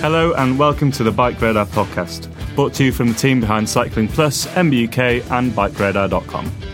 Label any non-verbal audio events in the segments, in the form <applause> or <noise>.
Hello and welcome to the Bike Radar podcast, brought to you from the team behind Cycling Plus, MBUK, and BikeRadar.com.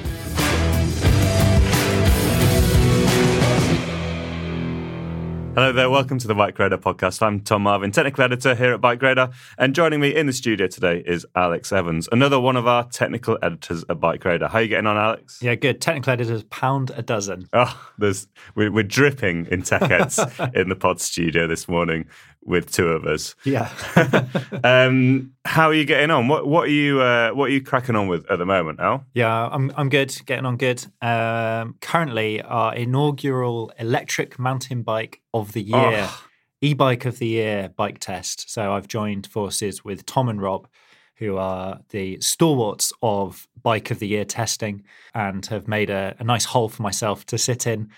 Hello there, welcome to the Bike Radar podcast. I'm Tom Marvin, technical editor here at Bike Radar, and joining me in the studio today is Alex Evans, another one of our technical editors at Bike Radar. How are you getting on, Alex? Yeah, good. Technical editors, pound a dozen. Oh, there's we're, we're dripping in tech <laughs> heads in the pod studio this morning with two of us. Yeah. <laughs> um, how are you getting on? What what are you uh, what are you cracking on with at the moment, Al? Yeah, I'm I'm good. Getting on good. Um, currently, our inaugural electric mountain bike of the year, Oh. e-bike of the year bike test. So I've joined forces with Tom and Rob, who are the stalwarts of bike of the year testing, and have made a, a nice hole for myself to sit in.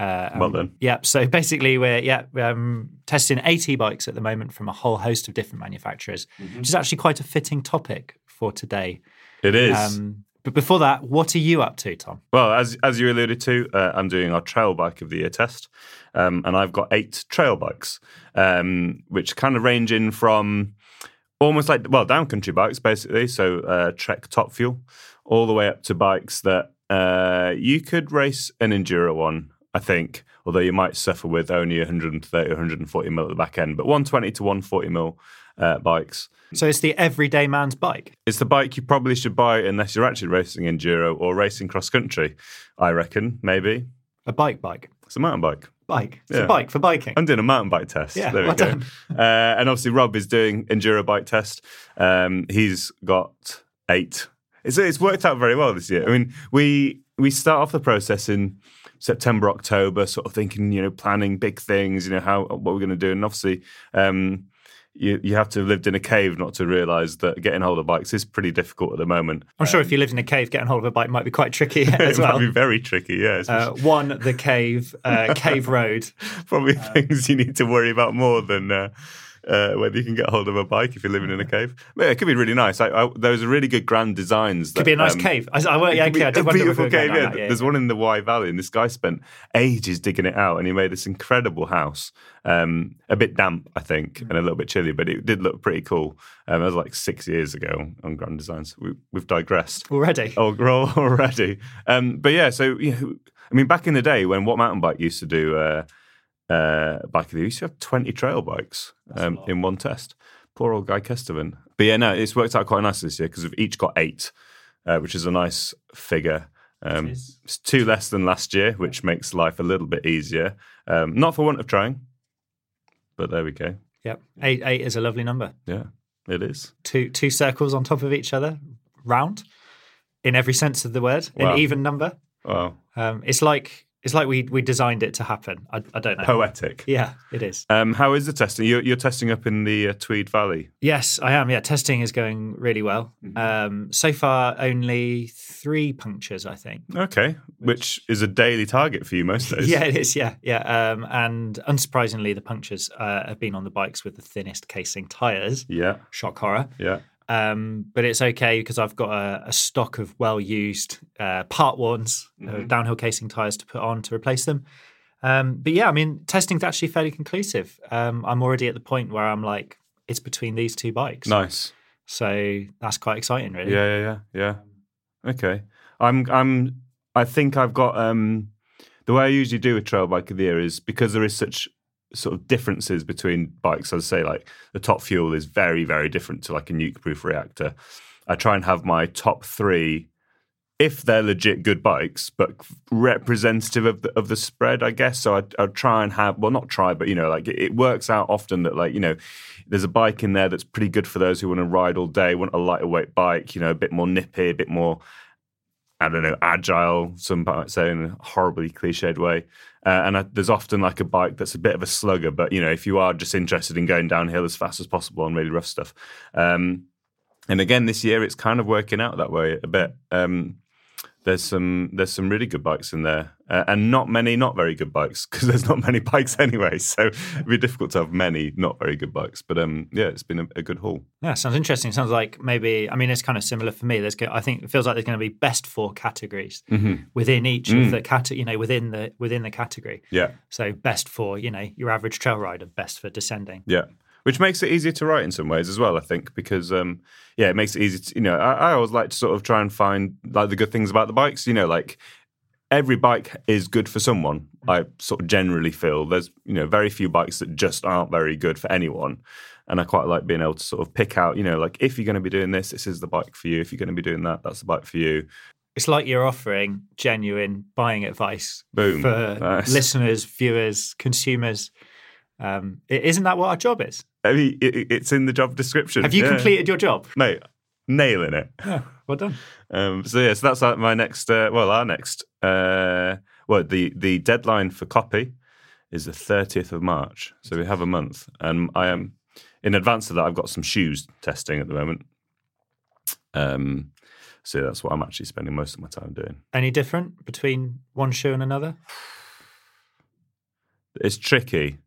Uh, Well um, done. Yeah. So basically, we're yeah um, testing 80 bikes at the moment from a whole host of different manufacturers, which is actually quite a fitting topic for today. It is. Um, but before that, what are you up to, Tom? Well, as as you alluded to, uh, I'm doing our trail bike of the year test, um, and I've got eight trail bikes, um, which kind of range in from almost like well downcountry bikes basically, so uh, Trek Top Fuel, all the way up to bikes that uh, you could race an enduro on. I think, although you might suffer with only 130, 140 mil at the back end, but 120 to 140 mil uh, bikes. So it's the everyday man's bike. It's the bike you probably should buy unless you're actually racing enduro or racing cross country. I reckon maybe A bike bike. it's a mountain bike. Bike. It's Yeah. a bike for biking. I'm doing a mountain bike test. Yeah, there we well go. Uh, and obviously, Rob is doing enduro bike test. Um, he's got eight. It's it's worked out very well this year. I mean, we we start off the process in September, October, sort of thinking, you know, planning big things, you know, how what we're going to do, and obviously. Um, you, you have to have lived in a cave not to realise that getting hold of bikes is pretty difficult at the moment. I'm sure if you lived in a cave, getting hold of a bike might be quite tricky <laughs> <laughs> as it well. might be very tricky, yeah. Uh, one, the cave, uh, cave road. <laughs> probably things you need to worry about more than uh, uh, whether you can get hold of a bike if you're living in a cave. But yeah, it could be really nice. I, I, those are really good grand designs. Could be a nice cave. I, I, yeah, okay, I be did a beautiful cave. Yeah. that, yeah, There's one in the Wye Valley, and this guy spent ages digging it out, and he made this incredible house. Um, a bit damp, I think, and a little bit chilly, but it did look pretty cool. Um, that was like six years ago on Grand Designs. We, we've digressed. already. <laughs> Oh, <laughs> already. Um, but yeah, so you know, I mean, back in the day when What Mountain Bike used to do uh, uh, bike of the year, we used to have twenty trail bikes um, in one test. Poor old guy Kesteven. But yeah, no, it's worked out quite nicely this year because we've each got eight, uh, which is a nice figure. Um, it's two less than last year, which makes life a little bit easier. Um, not for want of trying, but there we go. Yep. Eight, eight is a lovely number. Yeah, it is. Two, two circles on top of each other, round, in every sense of the word, Wow. an even number. Wow, Um, it's like it's like we we designed it to happen. I, I don't know. poetic. Yeah, it is. Um, how is the testing? You're, you're testing up in the uh, Tweed Valley. Yes, I am. Yeah, testing is going really well. Um, so far, only three punctures, I think. Okay, which is a daily target for you most <laughs> days. Yeah, it is. Yeah, yeah. Um, and unsurprisingly, the punctures uh, have been on the bikes with the thinnest casing tires. yeah, Shock horror. yeah. Um, but it's okay because I've got a, a stock of well-used uh, part ones, uh, downhill casing tires to put on to replace them. Um, but yeah, I mean, testing's actually fairly conclusive. Um, I'm already at the point where I'm like, it's between these two bikes. Nice. So that's quite exciting, really. Yeah, yeah, yeah, yeah. Okay, I'm, I'm. I think I've got. um The way I usually do a trail bike of the year is because there is such sort of differences between bikes. I'd say like the top fuel is very, very different to like a Nukeproof Reactor. I try and have my top three, if they're legit good bikes, but representative of the, of the spread, I guess. So I'd, I'd try and have, well, not try, but you know, like it, it works out often that like, you know, there's a bike in there that's pretty good for those who want to ride all day, want a lighter weight bike, you know, a bit more nippy, a bit more I don't know, agile, some might say in a horribly cliched way. Uh, and I, there's often like a bike that's a bit of a slugger, but you know, if you are just interested in going downhill as fast as possible on really rough stuff. Um, and again, this year it's kind of working out that way a bit. Um, there's some there's some really good bikes in there, uh, and not many not very good bikes because <laughs> there's not many bikes anyway. So it'd be difficult to have many not very good bikes. But um, yeah, it's been a, a good haul. Yeah, sounds interesting. Sounds like maybe I mean it's kind of similar for me. There's I think it feels like there's going to be best four categories Mm-hmm. within each Mm. of the cat you know within the within the category. Yeah, So best for you know your average trail rider, best for descending. yeah. Which makes it easier to write in some ways as well, I think, because um, yeah, it makes it easy. To, you know, I, I always like to sort of try and find like the good things about the bikes. You know, like every bike is good for someone. I sort of generally feel there's you know very few bikes that just aren't very good for anyone, and I quite like being able to sort of pick out. You know, like if you're going to be doing this, this is the bike for you. If you're going to be doing that, that's the bike for you. It's like you're offering genuine buying advice Boom. for Nice. listeners, viewers, consumers. Um, isn't that what our job is? I mean, it, it- it's in the job description. Have you Yeah. completed your job? mate? Nailing it. Yeah, well done. Um, so yeah, so that's like my next. Uh, well, our next. Uh, well, the the deadline for copy is the thirtieth of March, so we have a month, and I am in advance of that. I've got some shoes testing at the moment. Um, so that's what I'm actually spending most of my time doing. Any different between one shoe and another? It's tricky.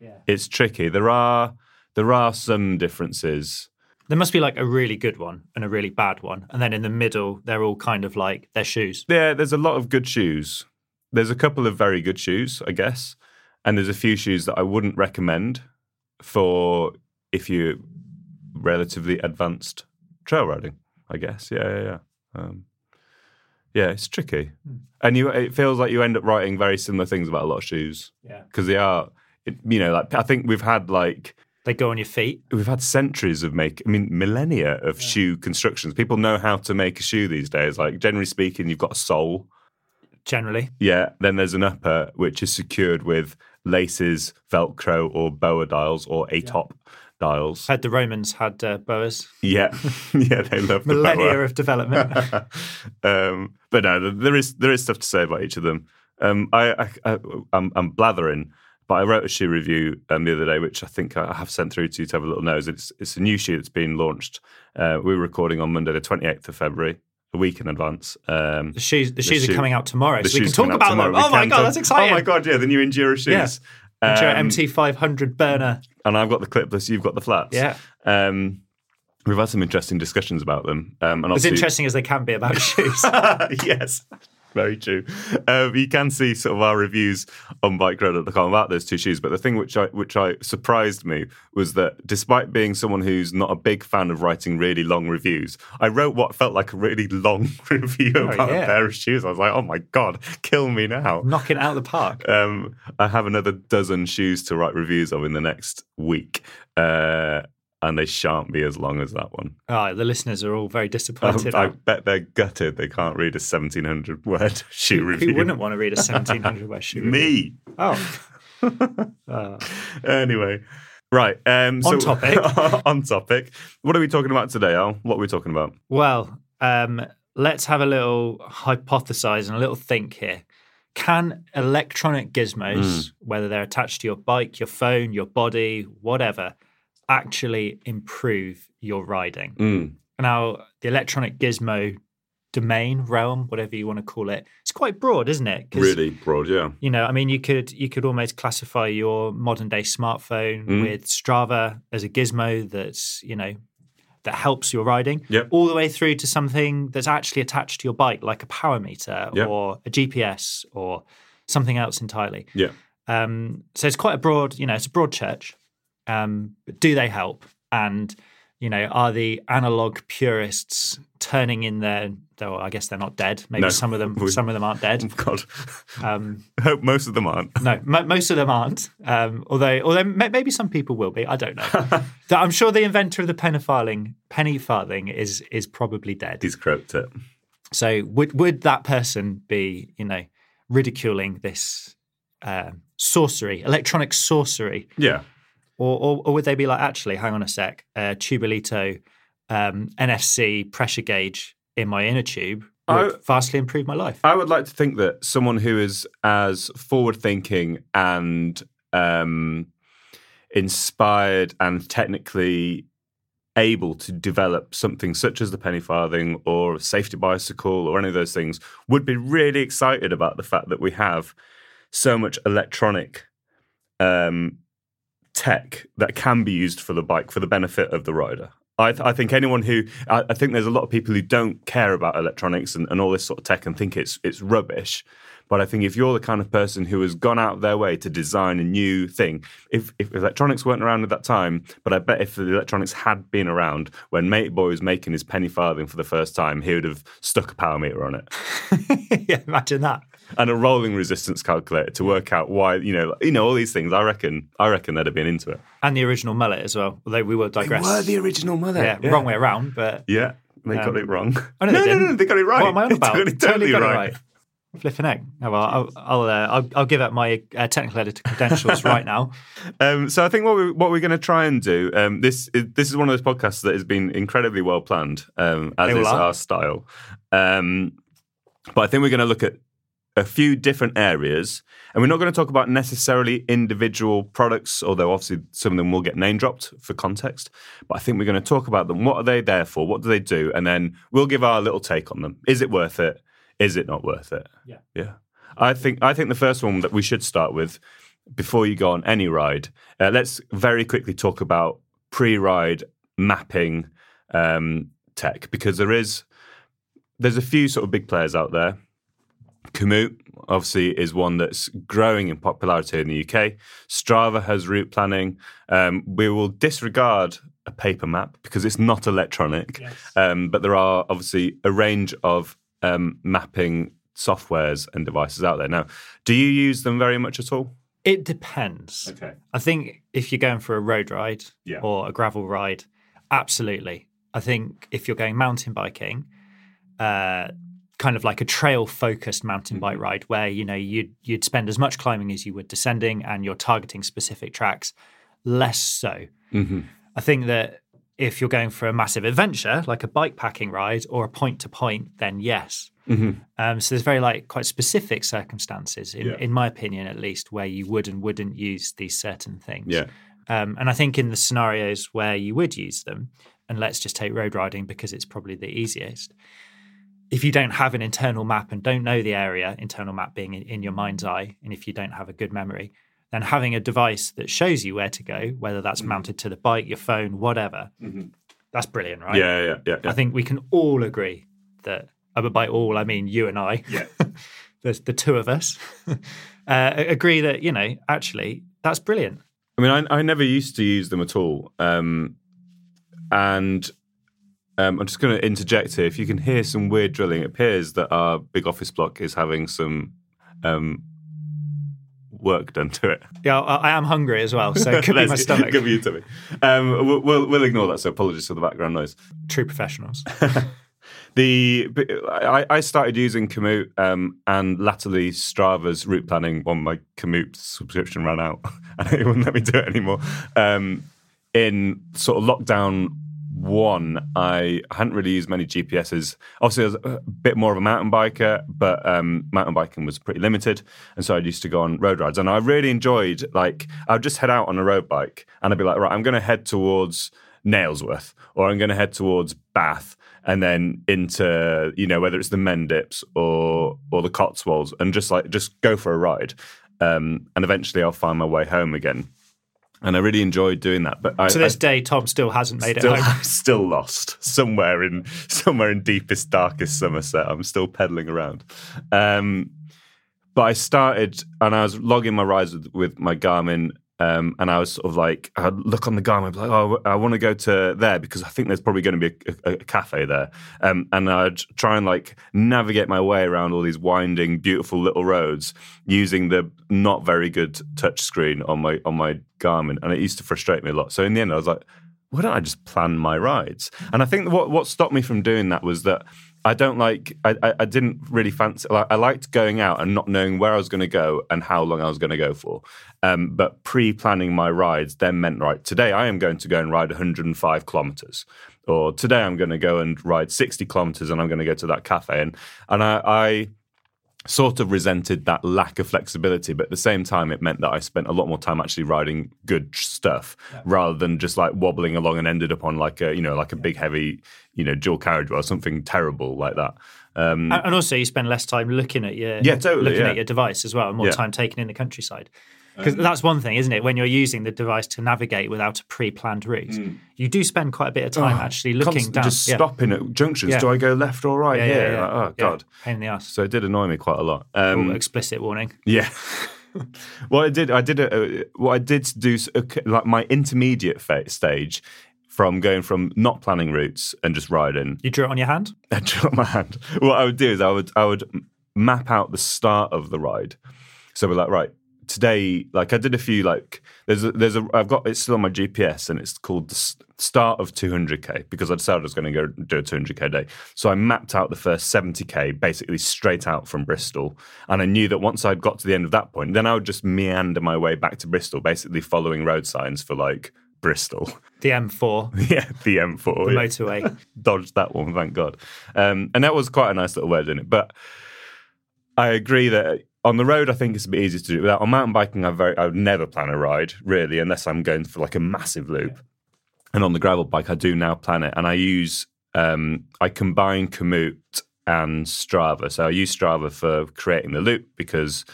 Yeah. It's tricky. There are there are some differences. There must be like a really good one and a really bad one, and then in the middle, they're all kind of like their shoes. Yeah, there's a lot of good shoes. There's a couple of very good shoes, I guess, and there's a few shoes that I wouldn't recommend for if you're relatively advanced trail riding. I guess, yeah, yeah, yeah. Um, yeah, it's tricky, and you it feels like you end up writing very similar things about a lot of shoes Yeah, because they are, it, you know, like I think we've had like they go on your feet. we've had centuries of make i mean millennia of shoe constructions. People know how to make a shoe these days. Like generally speaking you've got a sole. Generally, yeah then there's an upper which is secured with laces velcro or boa dials or a top dials. Had the Romans had uh, boas. yeah. <laughs> <laughs> Yeah they love the Millennia boa. of development. <laughs> um, but no there is there is stuff to say about each of them. Um, I, I, I I'm, I'm blathering but I wrote a shoe review um, the other day, which I think I have sent through to you to have a little nose. It's it's a new shoe that's been launched. Uh, we were recording on Monday, the 28th of February, a week in advance. Um, The shoes, the shoes shoe- are coming out tomorrow, so we can talk about tomorrow. them. We Oh my god, talk- that's exciting! Oh my god, yeah, the new Endura shoes. Yeah. Endura Um, MT500 burner. and I've got the clipless, you've got the flats. Yeah. Um, we've had some interesting discussions about them. Um, and As interesting as they can be about shoes. <laughs> yes, very true. Um, you can see sort of our reviews on bikeradar.com about those two shoes. But the thing which I which I surprised me was that despite being someone who's not a big fan of writing really long reviews, I wrote what felt like a really long <laughs> review about yeah. a pair of shoes. I was like, oh my god, kill me now. Knocking it out of the park. Um, I have another dozen shoes to write reviews of in the next week. Uh, and they shan't be as long as that one. Oh, the listeners are all very disappointed. I bet they're gutted. They can't read a seventeen hundred word <laughs> shoe Who review. wouldn't want to read a <laughs> 1700 word shoe? review? Me. Oh. <laughs> Uh, Anyway, right. Um, On so- topic. on topic. What are we talking about today, Al? What are we talking about? well, um, let's have a little hypothesize and a little think here. Can electronic gizmos, Hmm. whether they're attached to your bike, your phone, your body, whatever, actually improve your riding? Mm. Now, the electronic gizmo domain, realm, whatever you want to call it, it's quite broad, isn't it? Really broad, yeah. You know, I mean, you could you could almost classify your modern day smartphone Mm. with Strava as a gizmo that's you know that helps your riding, Yep. all the way through to something that's actually attached to your bike, like a power meter Yep. or a GPS or something else entirely. Yeah. Um, so it's quite a broad, you know, it's a broad church. Um, do they help? And you know, are the analog purists turning in their? Though I guess they're not dead. Maybe No. some of them, <laughs> We- some of them aren't dead. God, Um, I <laughs> hope most of them aren't. no, mo most of them aren't. Um, although, although ma- maybe some people will be. I don't know. <laughs> I'm sure the inventor of the penny farthing, penny farthing, is is probably dead. He's croaked it. So would would that person be, you know, ridiculing this um, sorcery, electronic sorcery, Yeah. Or, or or would they be like, actually, hang on a sec, uh, Tubolito um, NFC pressure gauge in my inner tube would I- vastly improve my life? I would like to think that someone who is as forward thinking and um, inspired and technically able to develop something such as the penny farthing or a safety bicycle or any of those things would be really excited about the fact that we have so much electronic um, tech that can be used for the bike for the benefit of the rider. I, th- I think anyone who I, I think there's a lot of people who don't care about electronics and, and all this sort of tech and think it's it's rubbish. But I think if you're the kind of person who has gone out of their way to design a new thing, if, if electronics weren't around at that time, but I bet if the electronics had been around when Mate Boy was making his penny farthing for the first time, he would have stuck a power meter on it <laughs> yeah, imagine that. And a rolling resistance calculator to work out why you know you know all these things. I reckon I reckon they'd have been into it. And the original mullet as well. Although we will digress. They were The original mother. yeah, wrong way around, but Yeah, they got Um, it wrong. Oh, no, they <laughs> no, didn't. no, they got it right. What am I on <laughs> about? got it totally, got right. it right. Flipping egg. Oh, well, I'll I'll, uh, I'll I'll give up my uh, technical editor credentials <laughs> right now. Um, so I think what we what we're going to try and do um, this is, this is one of those podcasts that has been incredibly well planned, um, as They is are. our style. Um, but I think we're going to look at a few different areas, and we're not going to talk about necessarily individual products, although obviously some of them will get name dropped for context. But I think we're going to talk about them. What are they there for? What do they do? And then we'll give our little take on them. Is it worth it? Is it not worth it? Yeah. Yeah. I think I think the first one that we should start with before you go on any ride, uh, let's very quickly talk about pre-ride mapping um, tech because there is there's a few sort of big players out there. Komoot obviously is one that's growing in popularity in the UK. Strava has route planning. Um, we will disregard a paper map because it's not electronic, um, but there are obviously a range of um, mapping softwares and devices out there. Now, do you use them very much at all? It depends. Okay. I think if you're going for a road ride Yeah. or a gravel ride, absolutely. I think if you're going mountain biking, uh, kind of like a trail focused mountain bike Mm-hmm. ride where you know you'd you'd spend as much climbing as you would descending and you're targeting specific tracks, less so. Mm-hmm. I think that if you're going for a massive adventure like a bike packing ride or a point to point, then yes. Mm-hmm. Um, so there's very like quite specific circumstances, in, Yeah. in my opinion at least, where you would and wouldn't use these certain things. Yeah. Um, and I think in the scenarios where you would use them, and let's just take road riding because it's probably the easiest. If you don't have an internal map and don't know the area, internal map being in, in your mind's eye, and if you don't have a good memory, then having a device that shows you where to go, whether that's mounted to the bike, your phone, whatever, that's brilliant, right? Yeah, yeah, yeah. yeah. I think we can all agree that, uh, but by all I mean you and I, Yeah. <laughs> the, the two of us, <laughs> uh, agree that you know actually that's brilliant. I mean, I, I never used to use them at all. Um, and um, I'm just going to interject here. If you can hear some weird drilling, it appears that our big office block is having some um, work done to it. Yeah, I, I am hungry as well, so it could be my <laughs> stomach. Could be your tummy. Um, we'll, we'll, we'll ignore that. So apologies for the background noise. True professionals. <laughs> The I, I started using Komoot um, and latterly Strava's route planning when my Komoot subscription ran out <laughs> and it wouldn't let me do it anymore. Um, in sort of lockdown one, I hadn't really used many GPSs. Obviously, I was a bit more of a mountain biker, but um, mountain biking was pretty limited, and so I used to go on road rides. And I really enjoyed like I would just head out on a road bike, and I'd be like, right, I'm going to head towards Nailsworth, or I'm going to head towards Bath, and then into you know whether it's the Mendips or or the Cotswolds, and just like just go for a ride. Um, and eventually, I'll find my way home again. And I really enjoyed doing that. But I, to this I, day, Tom still hasn't made still, it home. <laughs> still lost somewhere in somewhere in deepest darkest Somerset. I'm still pedaling around. Um, but I started and I was logging my rides with, with my Garmin Um, and I was sort of like, I'd look on the Garmin, I'd be like, oh, I want to go to there because I think there's probably going to be a, a, a cafe there. Um, and I'd try and like navigate my way around all these winding, beautiful little roads using the not very good touch screen on my on my Garmin, and it used to frustrate me a lot. So in the end, I was like, why don't I just plan my rides? And I think what what stopped me from doing that was that I don't like. I, I, I didn't really fancy. Like, I liked going out and not knowing where I was going to go and how long I was going to go for. Um, but pre-planning my rides then meant right. Today I am going to go and ride 105 kilometers, or today I'm going to go and ride 60 kilometers, and I'm going to go to that cafe. And and I, I sort of resented that lack of flexibility, but at the same time, it meant that I spent a lot more time actually riding good stuff yeah. rather than just like wobbling along and ended up on like a you know like a big heavy you know dual carriageway or something terrible like that. Um, and also, you spend less time looking at your yeah, totally, looking yeah. at your device as well, and more yeah. time taken in the countryside. Because um, that's one thing, isn't it? When you're using the device to navigate without a pre-planned route, mm. you do spend quite a bit of time oh, actually looking down, just yeah. stopping at junctions. Do I go left or right here? Like, oh god, pain in the ass. So it did annoy me quite a lot. Um, Ooh, explicit warning. Yeah. <laughs> well, I did. I did. A, what I did do, like my intermediate stage from going from not planning routes and just riding. You drew it on your hand? <laughs> I drew it on my hand. What I would do is I would I would map out the start of the ride. So we're like, right, today, like I did a few, like there's a, there's a, I've got it's still on my GPS and it's called the start of 200k because I decided I was going to go do a 200k day. So I mapped out the first 70k basically straight out from Bristol, and I knew that once I'd got to the end of that point, then I would just meander my way back to Bristol, basically following road signs for like Bristol. <laughs> The M4. yeah, the M4. The yeah. motorway. <laughs> Dodged that one, thank God. Um, and that was quite a nice little way of doing it. But I agree that on the road, I think it's a bit easier to do. Without on mountain biking, I very I would never plan a ride really, unless I'm going for like a massive loop. And on the gravel bike, I do now plan it, and I use um, I combine Komoot and Strava. So I use Strava for creating the loop because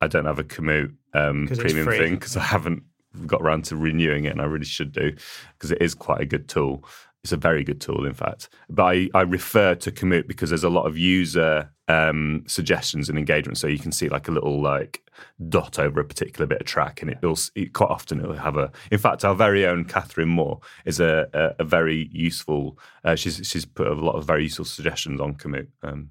I don't have a Komoot um, premium thing because I haven't got around to renewing it, and I really should do because it is quite a good tool. It's a very good tool, in fact. But I, I refer to Komoot because there's a lot of user um, suggestions and engagement. So you can see like a little like dot over a particular bit of track, and it will it, quite often it'll have a. In fact, our very own Catherine Moore is a, a, a very useful. Uh, she's she's put a lot of very useful suggestions on Komoot. Um,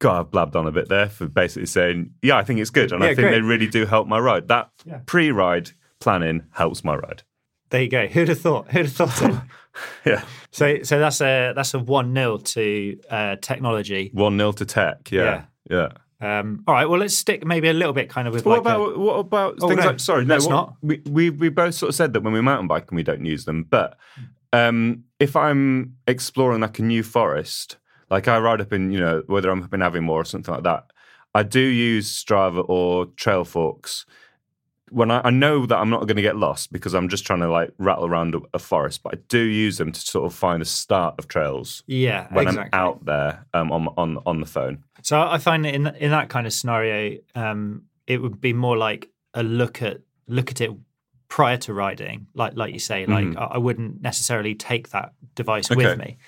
God, I've blabbed on a bit there for basically saying, yeah, I think it's good. And yeah, I think great. they really do help my ride. That yeah. pre ride planning helps my ride. There you go. Who'd have thought? Who'd have thought? <laughs> <laughs> yeah. So, so that's a that's a one 0 to uh, technology. One 0 to tech. Yeah. Yeah. yeah. Um, all right. Well, let's stick maybe a little bit kind of with. What like about a, what about oh, things no, like? Sorry, no. What, not. We, we we both sort of said that when we mountain bike and we don't use them, but um, if I'm exploring like a new forest like I ride up in, you know, whether I'm up in Aviemore or something like that, I do use Strava or Trailforks when I, I, know that I'm not going to get lost because I'm just trying to like rattle around a, a, forest, but I do use them to sort of find a start of trails. Yeah, when exactly. I'm out there um, on on on the phone. So I find that in in that kind of scenario, um, it would be more like a look at look at it prior to riding, like like you say. Like mm. I, I, wouldn't necessarily take that device okay. with me.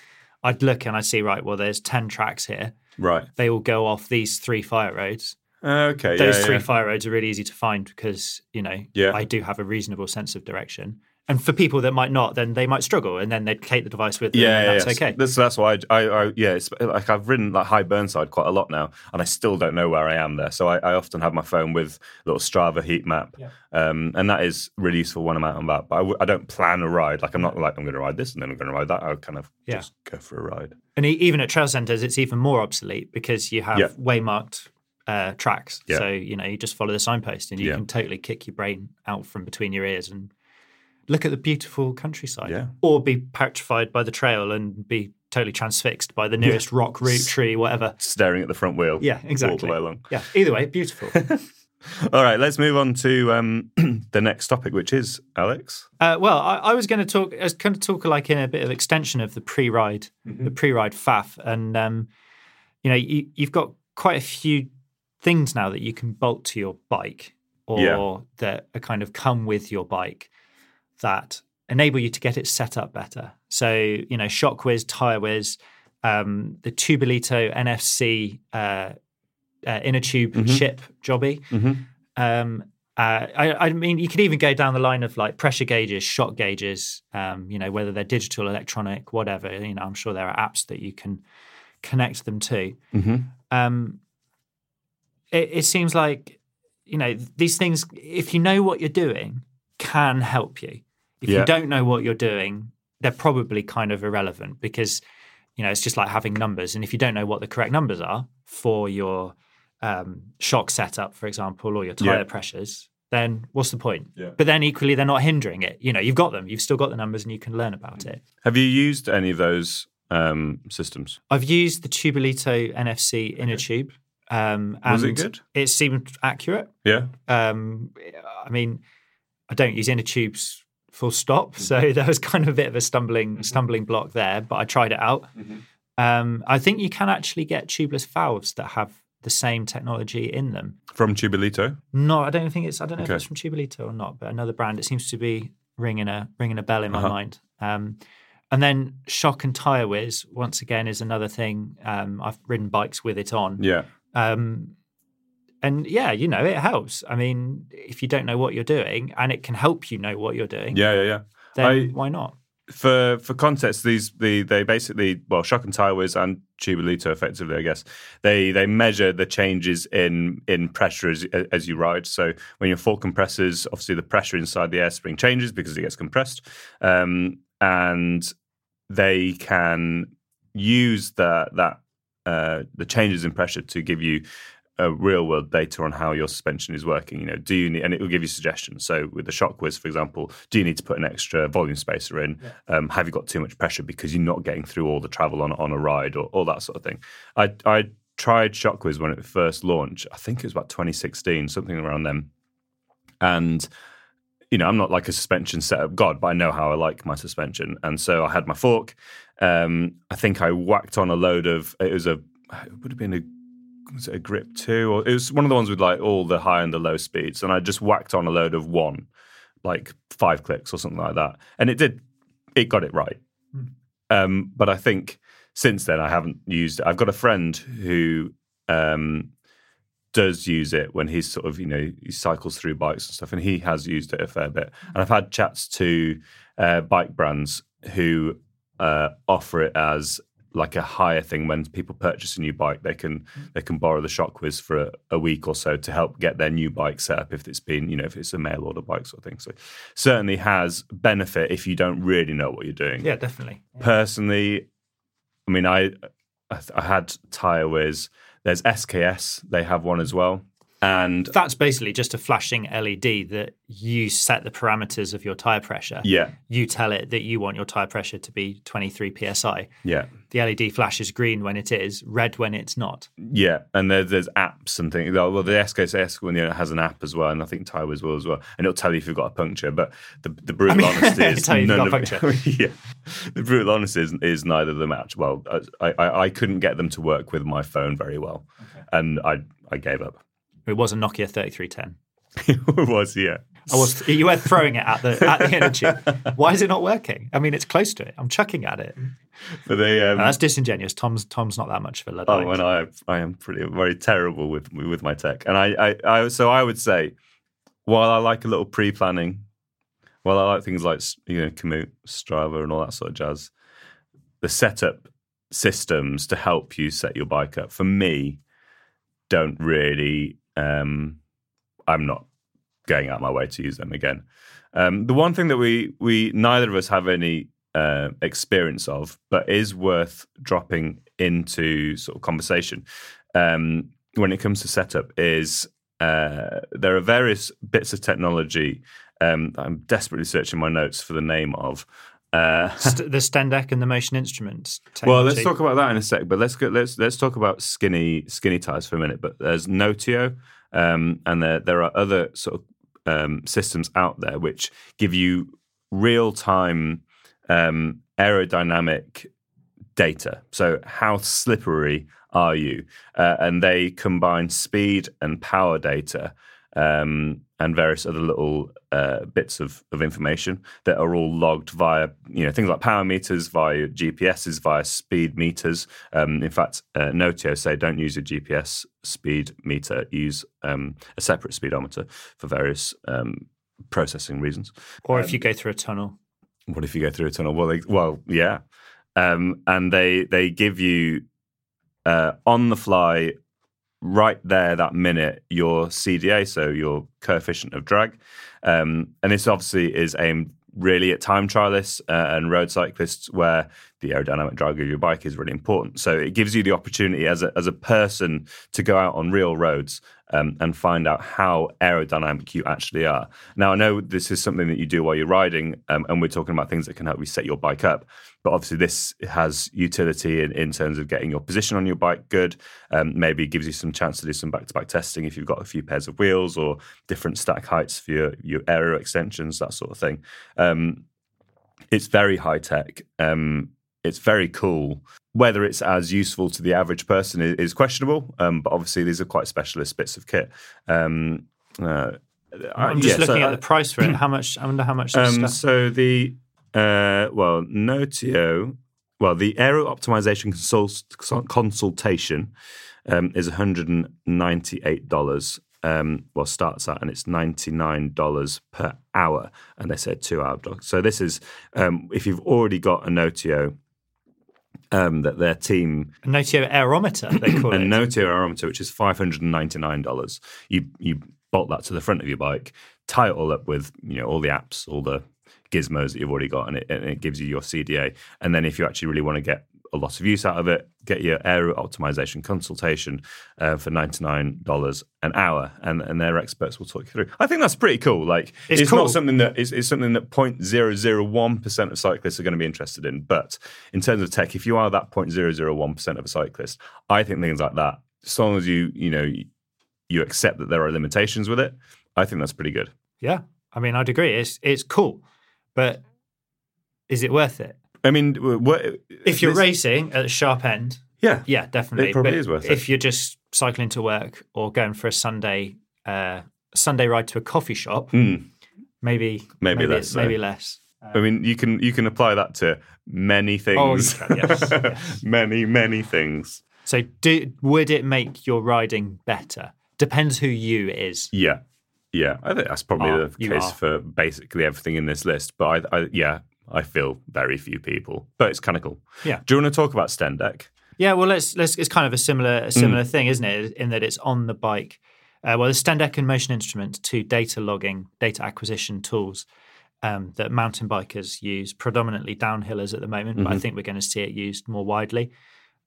I'd look and I'd see, right, well, there's 10 tracks here. Right. They all go off these three fire roads. Uh, okay. Those yeah, three yeah. fire roads are really easy to find because, you know, yeah. I do have a reasonable sense of direction. And for people that might not, then they might struggle, and then they'd take the device with them. Yeah, and that's okay. That's that's why I, I, I yeah, it's like I've ridden like High Burnside quite a lot now, and I still don't know where I am there. So I, I often have my phone with a little Strava heat map, um, and that is really useful when I'm out and about. But I w- I don't plan a ride. Like I'm not like I'm going to ride this and then I'm going to ride that. I kind of just go for a ride. And even at trail centres, it's even more obsolete because you have waymarked uh, tracks. Yeah. So you know you just follow the signpost, and you yeah. can totally kick your brain out from between your ears and look at the beautiful countryside, yeah. or be petrified by the trail and be totally transfixed by the nearest rock, root, tree, whatever. Staring at the front wheel. Yeah, exactly. All the way along. Yeah, either way, beautiful. <laughs> all right, let's move on to um, <clears throat> the next topic, which is Alex. Uh, well, I, I, was going to talk. I was going to talk like in a bit of extension of the pre-ride, mm-hmm. the pre-ride faff, and um, you know, you, you've got quite a few things now that you can bolt to your bike, or yeah. that are kind of come with your bike that enable you to get it set up better. So, you know, ShockWiz, TireWiz, um, the Tubolito NFC uh, uh, inner tube mm-hmm. chip jobby. Mm-hmm. Um, Uh, I, I, mean, you could even go down the line of like pressure gauges, shock gauges. Um, you know, whether they're digital, electronic, whatever. You know, I'm sure there are apps that you can connect them to. Mm-hmm. Um, it, it seems like you know these things. If you know what you're doing, can help you. If Yeah. you don't know what you're doing, they're probably kind of irrelevant because you know it's just like having numbers, and if you don't know what the correct numbers are for your um, shock setup, for example, or your tire Yeah. pressures, then what's the point? Yeah. But then equally, they're not hindering it. You know, you've got them, you've still got the numbers, and you can learn about it. Have you used any of those um, systems? I've used the Tubolito NFC inner tube. Um, and Was it good? It seemed accurate. Yeah. Um, I mean, I don't use inner tubes full stop, Mm-hmm. so <laughs> there was kind of a bit of a stumbling stumbling block there. But I tried it out. Mm-hmm. Um, I think you can actually get tubeless valves that have the same technology in them. From Tubolito? No, I don't think it's. I don't know Okay. if it's from Tubolito or not, but another brand. It seems to be ringing a ringing a bell in my Uh-huh. mind. Um, and then shock and tire whiz once again is another thing. Um, I've ridden bikes with it on. Yeah. Um, and yeah, you know, it helps. I mean, if you don't know what you're doing and it can help you know what you're doing, Yeah, yeah, yeah. then I- why not? for for context, these the they basically well, Shock and TireWiz and Tubolito effectively, I guess they they measure the changes in in pressure as as you ride. So when you're full compressors, obviously the pressure inside the air spring changes because it gets compressed, um, and they can use that that uh, the changes in pressure to give you uh, real world data on how your suspension is working. You know, do you need, and it will give you suggestions. So with the ShockWiz, for example, do you need to put an extra volume spacer in? Um, have you got too much pressure because you're not getting through all the travel on on a ride or all that sort of thing? I I tried ShockWiz when it first launched. I think it was about 2016, something around then, and you know, I'm not like a suspension setup god, but I know how I like my suspension. And so I had my fork. Um, I think I whacked on a load of, it was a, it would have been a, was it a grip two? Or it was one of the ones with like all the high and the low speeds. And I just whacked on a load of one, like five clicks or something like that. And it did, it got it right. Um, but I think since then I haven't used it. I've got a friend who, um, does use it when he's sort of you know he cycles through bikes and stuff, and he has used it a fair bit. And I've had chats to uh, bike brands who uh, offer it as like a higher thing when people purchase a new bike they can they can borrow the ShockWiz for a, a week or so to help get their new bike set up if it's been you know if it's a mail order bike sort of thing so certainly has benefit if you don't really know what you're doing Yeah, definitely. personally, I mean, I I, I had TireWiz. There's SKS. They have one as well. And That's basically just a flashing LED that you set the parameters of your tire pressure. yeah, You tell it that you want your tire pressure to be 23 psi. yeah, The LED flashes green when it is, red when it's not. yeah. And there, there's apps and things. Well, the SKS one you know, has an app as well, and I think TireWiz will as well. And it'll tell you if you've got a puncture. But the the brutal I mean, honesty <laughs> is none of <laughs> yeah. The brutal honesty is, is neither of them match. Well, I, I I couldn't get them to work with my phone very well, and I I gave up. It was a Nokia 3310. <laughs> it was yeah. I was, you were throwing it at the at the energy. <laughs> Why is it not working? I mean, it's close to it. I'm chucking at it. But they um, No, that's disingenuous. Tom's Tom's not that much of a luddite. Oh, and I I am pretty very terrible with with my tech, and I, I I so I would say, while I like a little pre planning, while I like things like you know Komoot, Strava, and all that sort of jazz, the setup systems to help you set your bike up for me don't really. Um, I'm not going out my way to use them again. Um, the one thing that we we neither of us have any uh, experience of, but is worth dropping into sort of conversation um, when it comes to setup is uh, there are various bits of technology um, I'm desperately searching my notes for the name of. Uh, St- the Stendek and the motion instruments. well, let's talk about that in a sec. But let's go, let's let's talk about skinny skinny tires for a minute. But there's Notio, um, and there there are other sort of um, systems out there which give you real time um, aerodynamic data. So how slippery are you? Uh, and they combine speed and power data. Um, and various other little uh, bits of, of information that are all logged via you know things like power meters, via GPSs, via speed meters. Um, in fact, uh, Notio say don't use a GPS speed meter, use um, a separate speedometer for various um, processing reasons. Or if you go through a tunnel. What if you go through a tunnel? Well, they, well, yeah, um, and they they give you uh, on the fly right there that minute your CDA, so your coefficient of drag. Um, and this obviously is aimed really at time trialists uh, and road cyclists where the aerodynamic drag of your bike is really important. So it gives you the opportunity as a, as a person to go out on real roads um, and find out how aerodynamic you actually are. Now, I know this is something that you do while you're riding, um, and we're talking about things that can help you set your bike up. But obviously, this has utility in, in terms of getting your position on your bike good. Um, maybe gives you some chance to do some back to back testing if you've got a few pairs of wheels or different stack heights for your, your aero extensions, that sort of thing. Um, it's very high tech. Um, it's very cool. Whether it's as useful to the average person is, is questionable, um, but obviously these are quite specialist bits of kit. Um, uh, I'm just yeah, looking so, at the price for it. <clears throat> How much? I wonder how much. This um, so the uh, well, Notio, well, the aero optimization consult- consultation um, is 198 dollars. Um, well, starts at and it's ninety nine dollars per hour, and they said two hour doc. So this is um, if you've already got a Notio. Um, that their team A Notio aerometer, they call it. <clears throat> a it. Notio aerometer, which is five hundred and ninety nine dollars. You you bolt that to the front of your bike, tie it all up with you know all the apps, all the gizmos that you've already got, and it, and it gives you your CDA. And then if you actually really want to get a lot of use out of it, get your aero optimization consultation uh, for ninety nine dollars an hour, and and their experts will talk you through. I think that's pretty cool. Like It's it's, cool. not something that is it's something that 0.001 percent of cyclists are going to be interested in. But in terms of tech, if you are that 0.001 percent of a cyclist, I think things like that, as long as you you know you accept that there are limitations with it, I think that's pretty good. Yeah, I mean, I'd agree. It's it's cool, but is it worth it? I mean, what If you're this- racing at the sharp end, yeah, yeah, definitely. It probably But is worth it. If you're just cycling to work or going for a Sunday uh, Sunday ride to a coffee shop, Mm. maybe Maybe less so. maybe less. I mean, you can you can apply that to many Oh, things. can, yes, <laughs> yes. many many things. So, do, would it make your riding better? Depends who you is. Yeah, yeah. I think that's probably Are. the case for basically everything in this list. But I, I, yeah, I feel very few people. But it's kind of cool. Yeah. Do you want to talk about Stendek? Yeah, well, let's let's. It's kind of a similar a similar thing, isn't it? In that it's on the bike. Uh, well, the Stendek and Motion Instrument, two data logging, data acquisition tools um, that mountain bikers use, predominantly downhillers at the moment. But I think we're going to see it used more widely.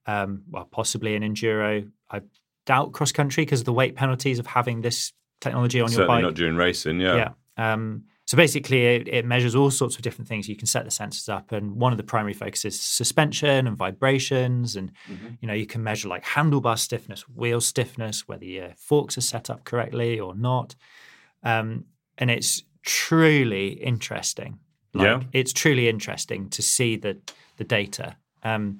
Um, well, possibly in enduro. I doubt cross country because of the weight penalties of having this technology on your Certainly bike. not during racing. Yeah. Yeah. Um, so basically, it, it measures all sorts of different things. You can set the sensors up, and one of the primary focuses is suspension and vibrations, and you know you can measure like handlebar stiffness, wheel stiffness, whether your forks are set up correctly or not. Um, and it's truly interesting. Like, Yeah. it's truly interesting to see the the data. Um,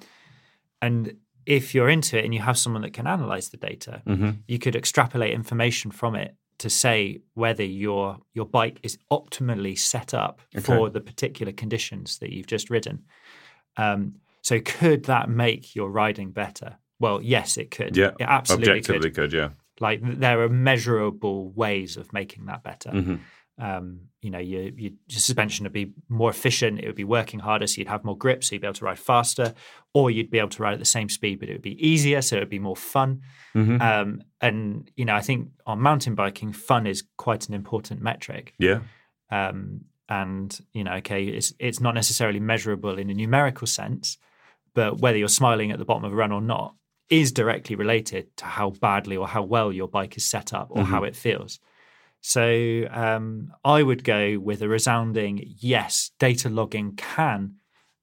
and if you're into it and you have someone that can analyze the data, Mm-hmm. you could extrapolate information from it to say whether your your bike is optimally set up for the particular conditions that you've just ridden. Um, so could that make your riding better? Well, yes, it could. Yeah. it absolutely Objectively, could. could. Yeah. Like there are measurable ways of making that better. Mm-hmm. Um, you know, your, your suspension would be more efficient. It would be working harder, so you'd have more grip, so you'd be able to ride faster, or you'd be able to ride at the same speed, but it would be easier, so it would be more fun. Mm-hmm. Um, and you know, I think on mountain biking, fun is quite an important metric. Yeah. Um, and you know, okay, it's it's not necessarily measurable in a numerical sense, but whether you're smiling at the bottom of a run or not is directly related to how badly or how well your bike is set up or how it feels. So um, I would go with a resounding yes. Data logging can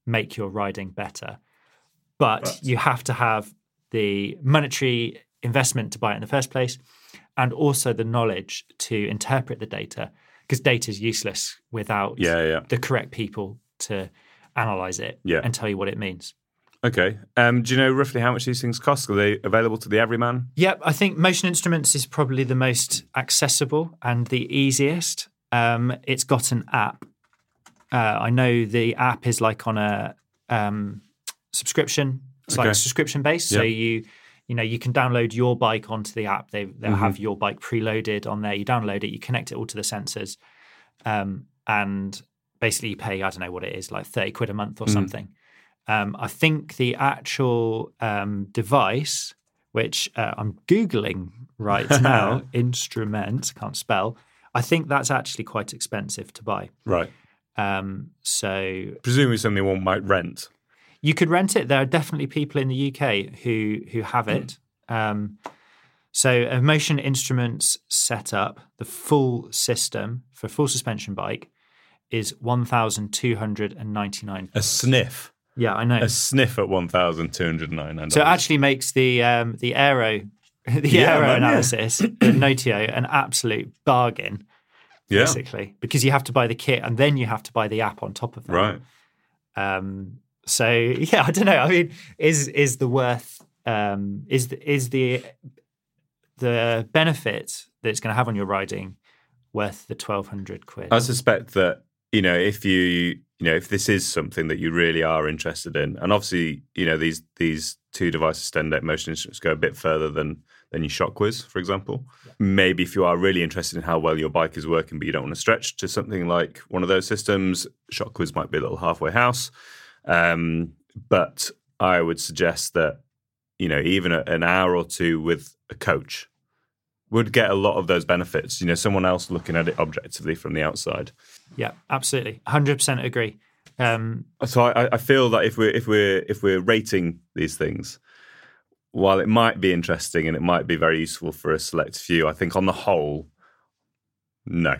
make your riding better, but, you have to have the monetary investment to buy it in the first place, and also the knowledge to interpret the data because data is useless without Yeah. Yeah. the correct people to analyze it Yeah. and tell you what it means. Okay. Um, do you know roughly how much these things cost? Are they available to the everyman? Yep, I think Motion Instruments is probably the most accessible and the easiest. Um, it's got an app. Uh, I know the app is like on a um, subscription. It's Okay. like subscription based. So Yeah. you you know you can download your bike onto the app. They they'll Mm-hmm. have your bike preloaded on there. You download it. You connect it all to the sensors, um, and basically you pay I don't know what it is like thirty quid a month or Mm. something. Um, I think the actual um, device, which uh, I'm googling right <laughs> now, instrument can't spell. I think that's actually quite expensive to buy. Right. Um, so Presumably something one might rent. you could rent it. There are definitely people in the UK who who have it. <clears throat> Um, so a motion instruments setup, the full system for a full suspension bike is one thousand two hundred and ninety nine. A sniff. Yeah, I know. A sniff at one thousand two hundred ninety-nine. So it actually makes the um, the aero <laughs> the Yeah, aero man, yeah. analysis the Notio an absolute bargain, yeah. basically, because you have to buy the kit and then you have to buy the app on top of that. Right. Um, so <laughs> yeah, I don't know. I mean, is is the worth um, is the, is the the benefit that it's going to have on your riding worth the twelve hundred quid? I suspect that you know if you you know if this is something that you really are interested in, and obviously you know these these two devices, Stendec motion instruments, go a bit further than than your Shockwiz, for example. Maybe if you are really interested in how well your bike is working, but you don't want to stretch to something like one of those systems, Shockwiz might be a little halfway house. Um, but I would suggest that you know even a, an hour or two with a coach would get a lot of those benefits. You know, someone else looking at it objectively from the outside. Yeah, absolutely, hundred percent agree. Um, So I, I feel that if we're if we're if we're rating these things, while it might be interesting and it might be very useful for a select few, I think on the whole, no,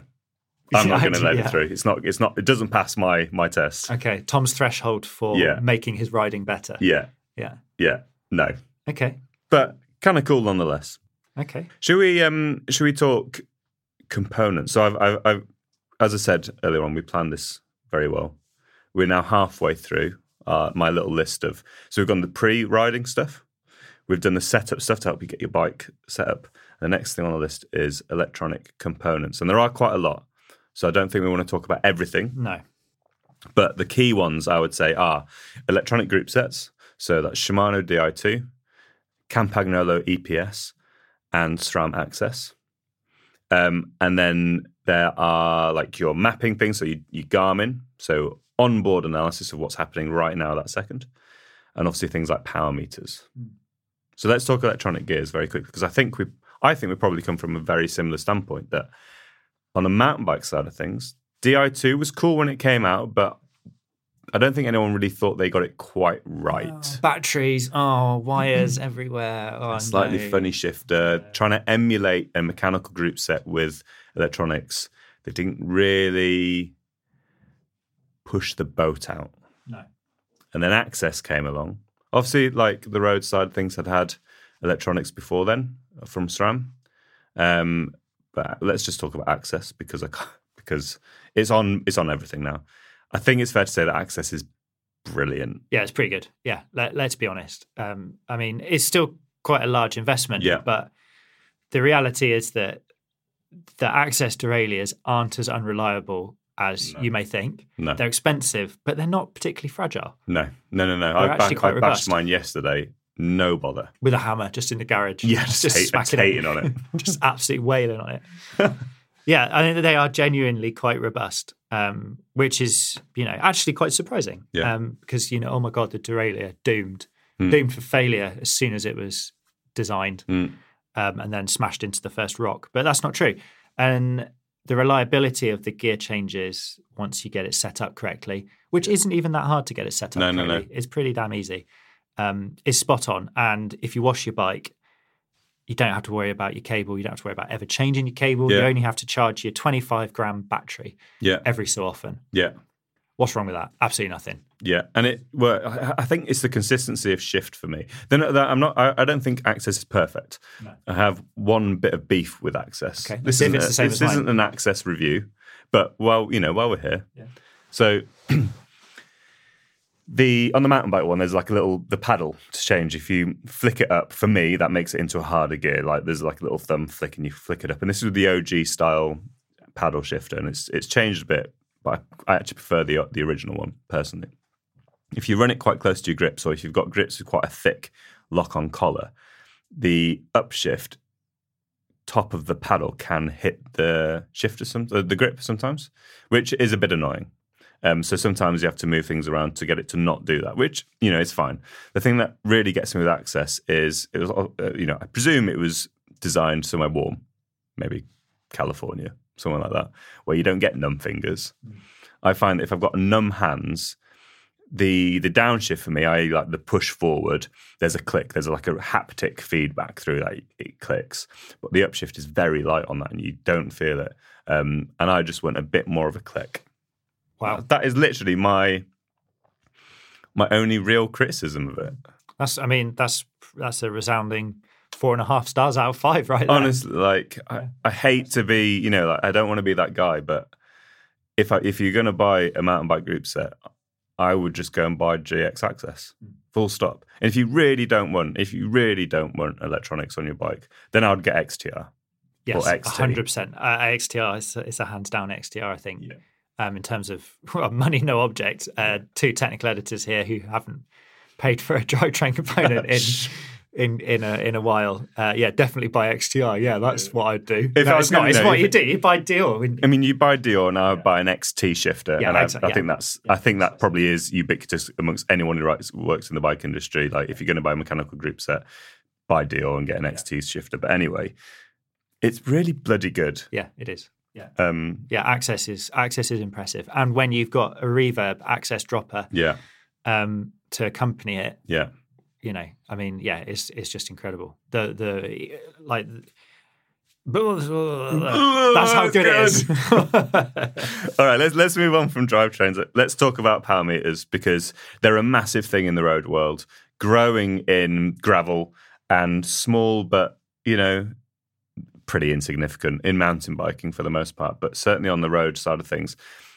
I'm not going to let Yeah. it through. It's not. It's not. It doesn't pass my my test. Okay, Tom's threshold for Yeah. making his riding better. Yeah, yeah. yeah, no, Okay. but kind of cool nonetheless. Okay. Should we um should we talk components? So I've, I've, I've as I said earlier on, we planned this very well. We're now halfway through uh, my little list of. So we've done the pre-riding stuff. We've done the setup stuff to help you get your bike set up. The next thing on the list is electronic components, and there are quite a lot. So I don't think we want to talk about everything, No. but the key ones I would say are electronic group sets. So that's Shimano Di2, Campagnolo EPS, and SRAM AXS. Um, and then there are like your mapping things, so you, you Garmin, so onboard analysis of what's happening right now that second, and obviously things like power meters. Hmm. So let's talk electronic gears very quickly because I think we, I think we probably come from a very similar standpoint that on the mountain bike side of things, Di2 was cool when it came out, but I don't think anyone really thought they got it quite right. Oh, batteries. Oh, wires <clears throat> everywhere. Oh, slightly no. funny shifter, trying to emulate a mechanical group set with electronics. They didn't really push the boat out. No. And then AXS came along. Obviously, like the roadside things had had electronics before then from SRAM. Um, but let's just talk about AXS because I <laughs> because it's on it's on everything now. I think it's fair to say that AXS is brilliant. Yeah, it's pretty good. Yeah, let, let's be honest. Um, I mean, it's still quite a large investment. Yeah. But the reality is that the AXS derailleurs aren't as unreliable as you may think. No. They're expensive, but they're not particularly fragile. No, no, no, no. They're I, actually ba- quite I bashed robust. mine yesterday. No bother. With a hammer just in the garage. Yeah, just, hate, smacking hating on it. <laughs> <laughs> just absolutely wailing on it. <laughs> yeah, I think they are genuinely quite robust, um, which is you know actually quite surprising. Yeah. Um, because you know, oh my god, the derailleur doomed, Hmm. doomed for failure as soon as it was designed, Mm. Um, and then smashed into the first rock. But that's not true, and the reliability of the gear changes once you get it set up correctly, which isn't even that hard to get it set up No, no, correctly. no. It's pretty damn easy. Um, is spot on, and if you wash your bike, you don't have to worry about your cable. You don't have to worry about ever changing your cable. You only have to charge your 25 gram battery Yeah, every so often. yeah, What's wrong with that? Absolutely nothing. Yeah. And it. Well, I, I think it's the consistency of shift for me. Then I'm not. I, I don't think AXS is perfect. I have one bit of beef with AXS. Okay, this isn't a- the same This isn't an AXS review, but while you know, while we're here, so <clears throat> The on the mountain bike one, there's like a little the paddle to change. If you flick it up, for me, that makes it into a harder gear. Like there's like a little thumb flick, and you flick it up. And this is the OG style paddle shifter, and it's it's changed a bit, but I, I actually prefer the the original one personally. If you run it quite close to your grips, or if you've got grips with quite a thick lock-on collar, the upshift top of the paddle can hit the shifter, some the, the grip sometimes, which is a bit annoying. Um, so sometimes you have to move things around to get it to not do that, which you know is fine. The thing that really gets me with AXS is it was uh, you know I presume it was designed somewhere warm, maybe California, somewhere like that, where you don't get numb fingers. I find that if I've got numb hands, the the downshift for me, I like the push forward. There's a click. There's like a haptic feedback through that it clicks, but the upshift is very light on that, and you don't feel it. Um, and I just want a bit more of a click. Wow. That is literally my my only real criticism of it. That's I mean that's that's a resounding four and a half stars out of five, right? there. Honestly, like I, I hate to be, you know, like I don't want to be that guy, but if I, if you're going to buy a mountain bike group set, I would just go and buy GX AXS. Full stop. And if you really don't want, if you really don't want electronics on your bike, then I would get XTR. Yes, hundred percent. Uh, XTR is it's a hands down XTR. I think. Yeah. Um, in terms of <laughs> well, money, no object. Uh, two technical editors here who haven't paid for a drivetrain <laughs> component in <laughs> in in a in a while. Uh, yeah, definitely buy XTR. Yeah, that's what I'd do. If no, I was it's not. gonna It's know, what you do. You buy deal. I mean, you buy Deore and I would buy an XT shifter, Yeah, and I, exactly, I think yeah. that's I think that probably is ubiquitous amongst anyone who writes, works in the bike industry. Like, if you're going to buy a mechanical group set, buy Deore and get an XT shifter. But anyway, it's really bloody good. Yeah, it is. Yeah. Um, Yeah, AXS is AXS is impressive, and when you've got a reverb AXS dropper yeah, um, to accompany it, yeah. You know, I mean, yeah, it's it's just incredible. The the eh, like. <laughs> That's how <laughs> good it is. <laughs> All right, let's let's move on from drivetrains. Let's talk about power meters because they're a massive thing in the road world, growing in gravel and small, but you know, pretty insignificant in mountain biking for the most part, but certainly on the road side of things.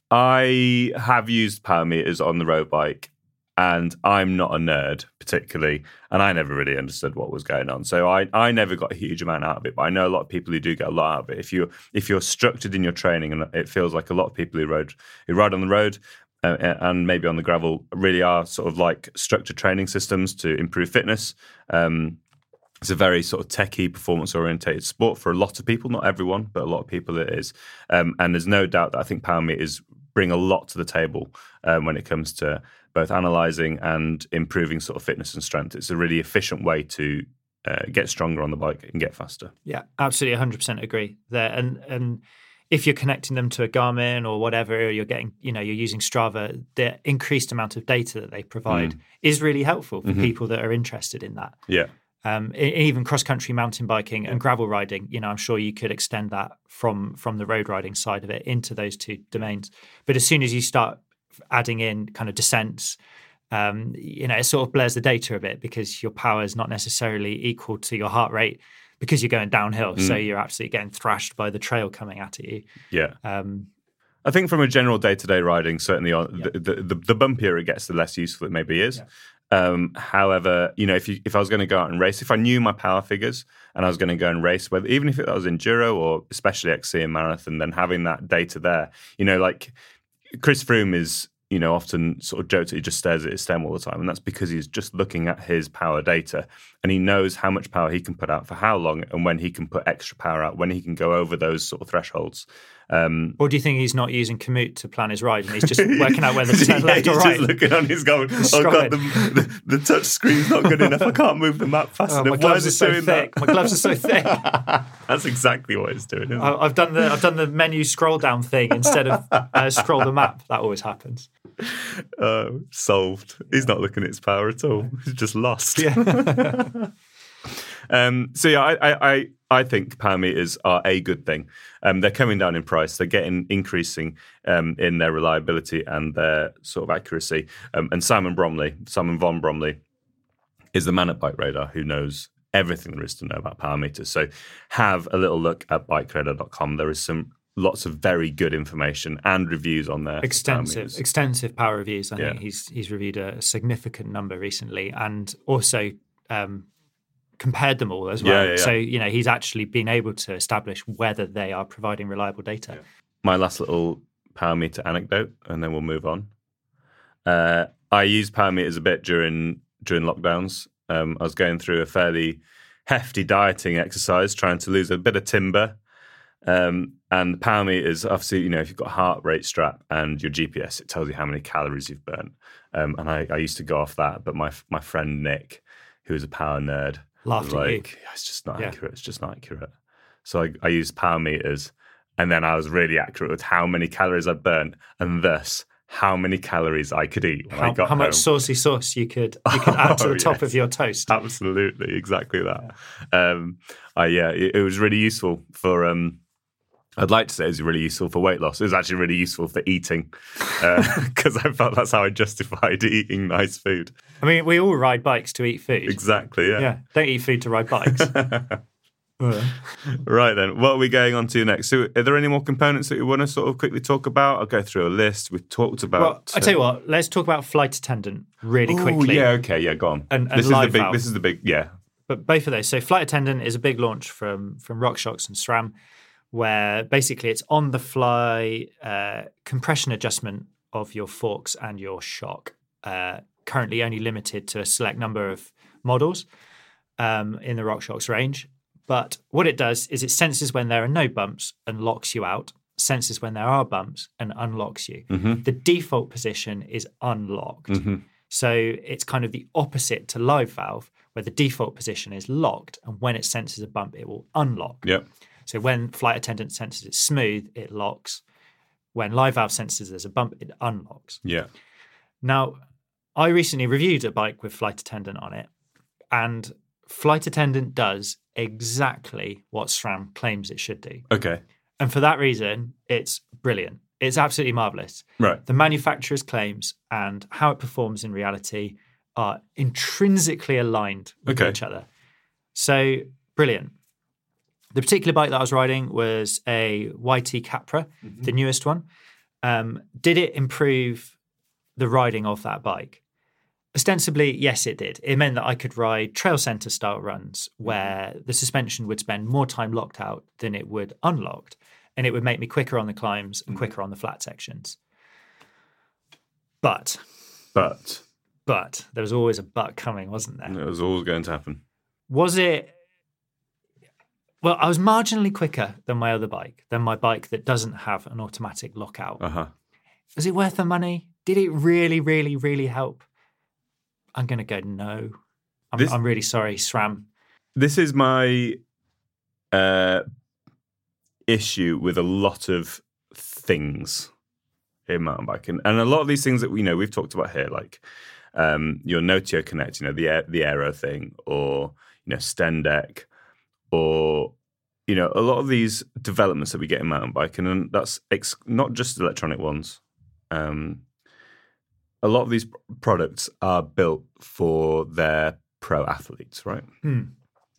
I have used power meters on the road bike and I'm not a nerd particularly, and I never really understood what was going on. So I, I never got a huge amount out of it, but I know a lot of people who do get a lot out of it. If you if you're structured in your training, and it feels like a lot of people who rode who ride on the road uh, and maybe on the gravel really are sort of like structured training systems to improve fitness. Um, it's a very sort of techie, performance orientated sport for a lot of people, not everyone, but a lot of people it is. Um, and there's no doubt that I think power meters bring a lot to the table um, when it comes to both analyzing and improving sort of fitness and strength. It's a really efficient way to uh, get stronger on the bike and get faster. Yeah, absolutely, hundred percent agree there. And and if you're connecting them to a Garmin or whatever, you're getting, you know, you're using Strava. The increased amount of data that they provide is really helpful for people that are interested in that. Yeah. Um, even cross country mountain biking and gravel riding, you know, I'm sure you could extend that from from the road riding side of it into those two domains. But as soon as you start adding in kind of descents, um, you know, it sort of blurs the data a bit because your power is not necessarily equal to your heart rate because you're going downhill. So you're absolutely getting thrashed by the trail coming at you. Yeah. Um, I think from a general day to day riding, certainly on the, the, the, the bumpier it gets, the less useful it maybe is. Um, however, you know, if you, if I was going to go out and race, if I knew my power figures and I was going to go and race, whether even if it was enduro or especially XC and marathon, then having that data there, you know, like Chris Froome is, you know, often sort of jokes that he just stares at his stem all the time, and that's because he's just looking at his power data and he knows how much power he can put out for how long and when he can put extra power out, when he can go over those sort of thresholds. Um, or do you think he's not using Komoot to plan his ride and he's just working out whether to <laughs> turn Yeah, left or he's right? just looking on his going, oh god, the, the, the touch screen's not good enough. I can't move the map <laughs> fast Oh, enough. my gloves is are so thick. that? My gloves are so thick. <laughs> That's exactly what it's doing. Isn't it? I- I've done the I've done the menu scroll down thing instead of uh, scroll the map. That always happens. Uh, solved. He's not looking at his power at all. He's just lost. Um, so yeah, I, I, I, I think power meters are a good thing. Um, they're coming down in price. They're getting increasing um, in their reliability and their sort of accuracy. Um, and Simon Bromley, Simon von Bromley, is the man at Bike Radar who knows everything there is to know about power meters. So have a little look at bikeradar.com. There is some lots of very good information and reviews on there. extensive parameters. extensive power reviews. I Yeah. think he's he's reviewed a significant number recently, and also um, compared them all as well. Yeah, yeah. So you know he's actually been able to establish whether they are providing reliable data. my last little power meter anecdote, and then we'll move on. Uh, I used power meters a bit during during lockdowns. Um, I was going through a fairly hefty dieting exercise, trying to lose a bit of timber. Um, and power meters, obviously, you know, if you've got a heart rate strap and your GPS, it tells you how many calories you've burnt. Um, and I, I used to go off that, but my my friend Nick, who is a power nerd, Laughed was at you. like, "Yeah, it's just not Yeah. accurate. It's just not accurate. So I, I used power meters, and then I was really accurate with how many calories I burnt, and thus how many calories I could eat when I How, got how much home. saucy sauce you could you could <laughs> add to Oh, the top yes. of your toast? Absolutely, exactly that. Um, I, yeah, it, it was really useful for. Um, I'd like to say it was really useful for weight loss. It was actually really useful for eating uh, <laughs> <laughs> because I felt that's how I justified <laughs> eating nice food. I mean, we all ride bikes to eat food. Exactly. Yeah. Yeah, don't eat food to ride bikes. Right then, what are we going on to next? So, are there any more components that you want to sort of quickly talk about? I'll go through a list. We've talked about. well, I tell you uh, what, let's talk about flight attendant really Oh, quickly. yeah. Okay. Yeah. Go on. And- and this is the big. This is the big. Yeah. but both of those. So flight attendant is a big launch from from RockShox and SRAM, where basically it's on the fly uh, compression adjustment of your forks and your shock. Uh, currently only limited to a select number of models um, in the RockShox range. But what it does is it senses when there are no bumps and locks you out. Senses when there are bumps and unlocks you. Mm-hmm. The default position is unlocked. So it's kind of the opposite to live valve, where the default position is locked, and when it senses a bump, it will unlock. Yep. So when flight attendant senses it's smooth, it locks. When live valve senses there's a bump, it unlocks. Yeah. Now, I recently reviewed a bike with flight attendant on it, and flight attendant does exactly what SRAM claims it should do. Okay. And for that reason, it's brilliant. It's absolutely marvelous. Right. The manufacturer's claims and how it performs in reality are intrinsically aligned with Okay. each other. So brilliant. The particular bike that I was riding was a YT Capra, Mm-hmm. the newest one. Um, did it improve the riding of that bike? Ostensibly, yes, it did. It meant that I could ride trail center style runs Mm-hmm. where the suspension would spend more time locked out than it would unlocked. And it would make me quicker on the climbs Mm-hmm. and quicker on the flat sections. But, But but, there was always a but coming, wasn't there? it was always going to happen. Was it? Well, I was marginally quicker than my other bike, than my bike that doesn't have an automatic lockout. Uh huh. Was it worth the money? Did it really, really, really help? I'm going to go no. I'm, This- I'm really sorry, SRAM. This is my uh, issue with a lot of things in mountain biking, and a lot of these things that we you know we've talked about here, like um, your Notio Connect, you know the the aero thing, or you know Stendek, or you know a lot of these developments that we get in mountain biking, and that's ex- not just electronic ones. Um, a lot of these products are built for their pro athletes, right? Hmm.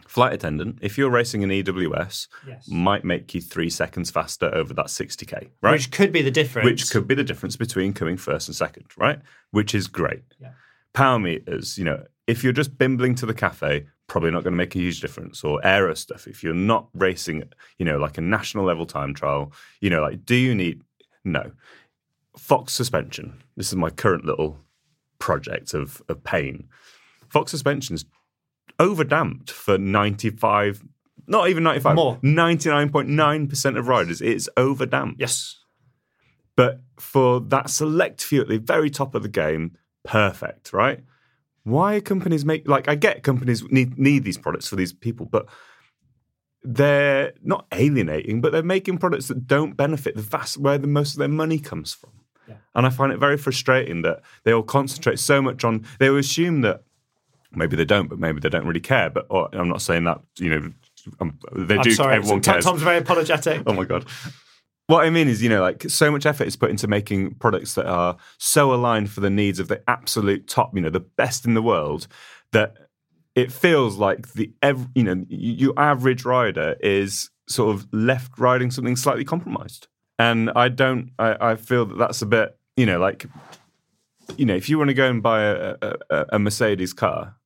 Flight attendant, if you're racing an EWS, Yes. might make you three seconds faster over that 60k, right? Which could be the difference. Which could be the difference between coming first and second, right? Which is great. Yeah. Power meters, you know, if you're just bimbling to the cafe, probably not going to make a huge difference. Or aero stuff, if you're not racing, you know, like a national level time trial, you know, like, do you need? No. Fox suspension. This is my current little project of, of pain. Fox suspension's overdamped for 95, not even 95, More. 99.9% of riders. It's overdamped. Yes. But for that select few at the very top of the game, perfect, right? Why are companies make like I get companies need need these products for these people, but they're not alienating, but they're making products that don't benefit the vast where the most of their money comes from. Yeah. And I find it very frustrating that they all concentrate so much on they will assume that maybe they don't, but maybe they don't really care. But or, I'm not saying that, you know, um, they I'm do sorry. everyone cares. Tom's very apologetic. <laughs> Oh my god. What I mean is, you know, like so much effort is put into making products that are so aligned for the needs of the absolute top, you know, the best in the world, that it feels like the ev- you know your average rider is sort of left riding something slightly compromised. And I don't, I, I feel that that's a bit, you know, like, you know, if you want to go and buy a, a, a Mercedes car,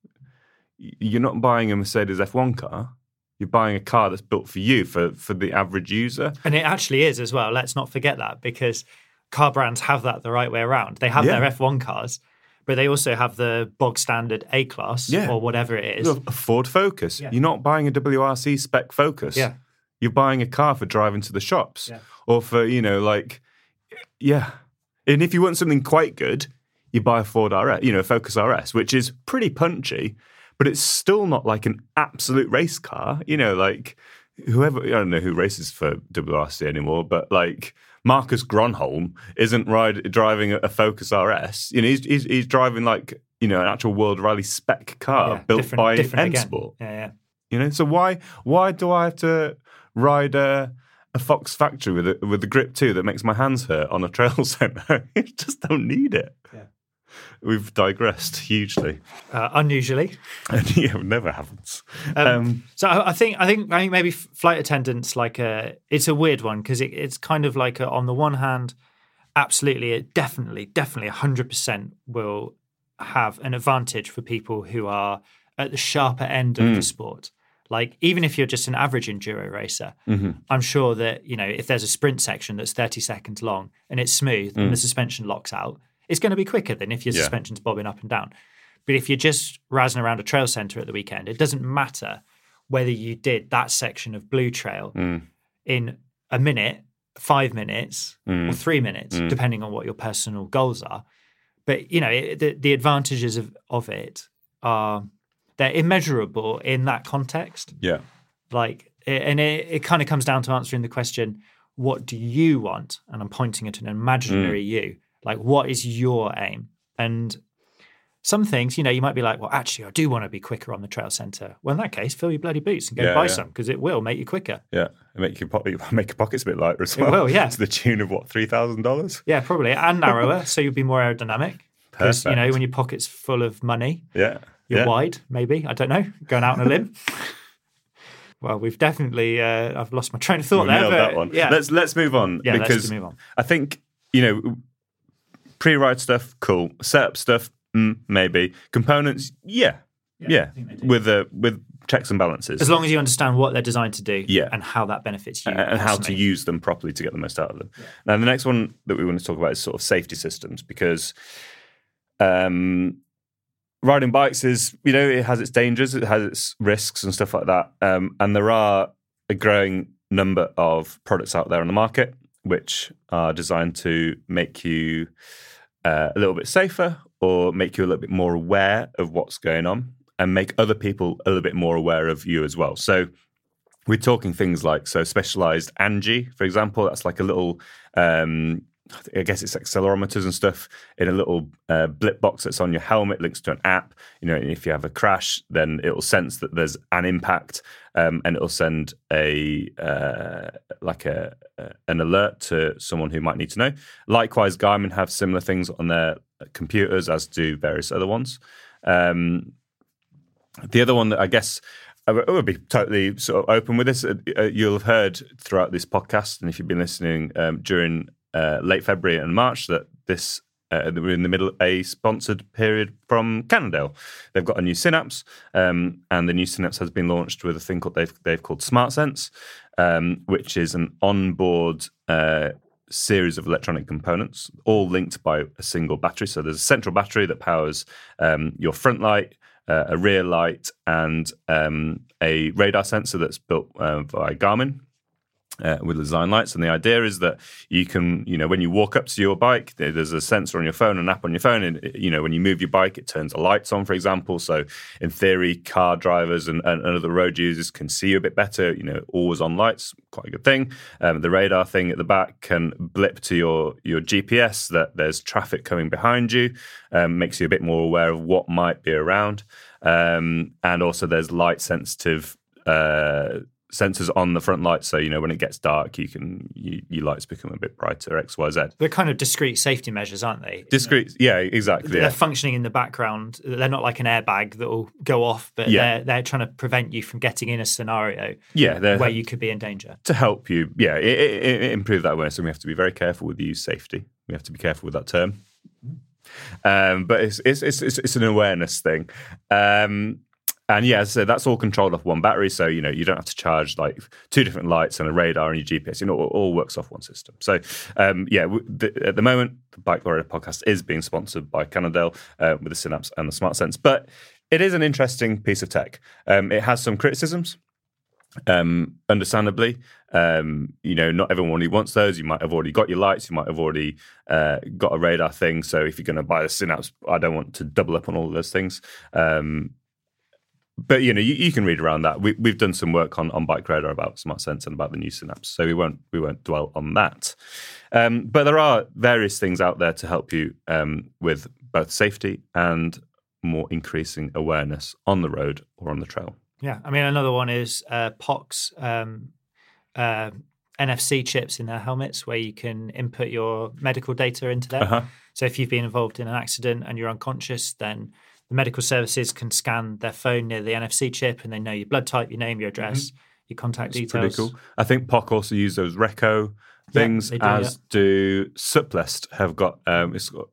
you're not buying a Mercedes F1 car. You're buying a car that's built for you, for, for the average user. And it actually is as well. Let's not forget that because car brands have that the right way around. They have Yeah. their F1 cars, but they also have the bog standard A class Yeah. or whatever it is. A Ford Focus. Yeah. You're not buying a WRC spec Focus. Yeah. You're buying a car for driving to the shops Yeah. or for, you know, like, yeah. And if you want something quite good, you buy a Ford RS, you know, Focus RS, which is pretty punchy, but it's still not like an absolute race car. You know, like whoever, I don't know who races for WRC anymore, but like Marcus Gronholm isn't ride, driving a, Focus RS. You know, he's, he's, he's driving like, you know, an actual World Rally spec car Yeah, built different- by different M again. Sport. Yeah, yeah. You know, so why why do I have to ride a a Fox Factory with a, with the grip two that makes my hands hurt on a trail <laughs> centre? I just don't need it. Yeah. We've digressed hugely, Uh, unusually. and <laughs> yeah, it never happens. Um, Um, So I think I think I think maybe flight attendants like a it's a weird one because it, it's kind of like a, on the one hand, absolutely, it definitely, definitely, hundred percent will have an advantage for people who are at the sharper end of the sport. Like even if you're just an average enduro racer, I'm sure that you know if there's a sprint section that's 30 seconds long and it's smooth and the suspension locks out, it's going to be quicker than if your Yeah. suspension's bobbing up and down. But if you're just razzing around a trail center at the weekend, it doesn't matter whether you did that section of Blue Trail mm. in a minute, five minutes, mm. or three minutes, mm. depending on what your personal goals are. But you know, it, the, the advantages of, of it are they're immeasurable in that context. yeah, Like, and it, it kind of comes down to answering the question, what do you want? And I'm pointing at an imaginary you. Like, what is your aim? And some things, you know, you might be like, well, actually, I do want to be quicker on the trail center. Well, in that case, fill your bloody boots and go Yeah, buy yeah. some because it will make you quicker. yeah. And make your pocket <laughs> make your pockets a bit lighter as well. It well. will, yeah. <laughs> to the tune of what three thousand dollars. Yeah, probably. And narrower, <laughs> so you'll be more aerodynamic. Because, you know, when your pocket's full of money, Yeah, you're yeah. wide, maybe. I don't know. Going out on a limb. well, we've definitely, uh, I've lost my train of thought We there. but that one. Yeah. Let's let's move on Yeah, let's because move on. I think you know pre-ride stuff, cool. Setup stuff, mm, maybe. Components, yeah, yeah, with the with checks and balances, As long as you understand what they're designed to do Yeah. and how that benefits you. and, and how to use them properly to get the most out of them. Now, the next one that we want to talk about is sort of safety systems because um, riding bikes is, you know, it has its dangers, it has its risks and stuff like that. Um, and there are a growing number of products out there on the market which are designed to make you uh, a little bit safer or make you a little bit more aware of what's going on and make other people a little bit more aware of you as well. So we're talking things like so specialized ANGi, for example. That's like a little, um, I guess it's accelerometers and stuff in a little uh, blip box that's on your helmet, links to an app. You know, if you have a crash, then it will sense that there's an impact, um, and it will send a uh, like a, an alert to someone who might need to know. Likewise, Garmin have similar things on their computers, as do various other ones. Um, the other one that I guess I would I would be totally sort of open with this. Uh, uh, You'll have heard throughout this podcast, and if you've been listening um, during uh, late February and March, that this uh, we're in the middle a sponsored period from Cannondale. They've got a new Synapse, um, and the new Synapse has been launched with a thing called they've they've called SmartSense, um, which is an onboard. Uh, series of electronic components all linked by a single battery so there's a central battery that powers um, your front light uh, a rear light, and um, a radar sensor that's built uh, by Garmin. Uh, with design lights, and the idea is that you can, you know, when you walk up to your bike, there- there's a sensor on your phone, an app on your phone, and you know, when you move your bike, it turns the lights on, for example. So, in theory, car drivers and, and other road users can see you a bit better. You know, always on lights, quite a good thing. Um, the radar thing at the back can blip to your your GPS that there's traffic coming behind you, um, makes you a bit more aware of what might be around, um, and also there's light sensitive uh, sensors on the front lights, so you know when it gets dark, you can you, your lights become a bit brighter. X, Y, Z. They're kind of discrete safety measures, aren't they? Discrete, yeah, exactly. They're Yeah. functioning in the background. They're not like an airbag that will go off, but Yeah. they're they're trying to prevent you from getting in a scenario yeah, where you could be in danger. to help you, yeah, i i i improve that awareness. And we have to be very careful with the use safety. We have to be careful with that term. Um, but it's it's, it's it's it's an awareness thing. Um, and yeah, so that's all controlled off one battery. So you know you don't have to charge like two different lights and a radar and your GPS. You know, it all works off one system. So um, yeah, the, at the moment, the Bike Radar podcast is being sponsored by Cannondale uh, with the Synapse and the Smart Sense. But it is an interesting piece of tech. Um, it has some criticisms um, understandably. Um, you know, not everyone who wants those. You might have already got your lights. You might have already uh, got a radar thing. So if you're going to buy the Synapse, I don't want to double up on all those things. Um, but you know, you, you can read around that. We, we've done some work on on Bike Radar about Smart Sense and about the new Synapse, so we won't we won't dwell on that. Um, but there are various things out there to help you um, with both safety and more increasing awareness on the road or on the trail. Yeah, I mean another one is uh, POC's um, uh, NFC chips in their helmets, where you can input your medical data into there. Uh-huh. So if you've been involved in an accident and you're unconscious, then the medical services can scan their phone near the NFC chip, and they know your blood type, your name, your address, your contact It's details. pretty cool. I think POC also use those Recco things, they do, as do Suplest have got. Um, it's got.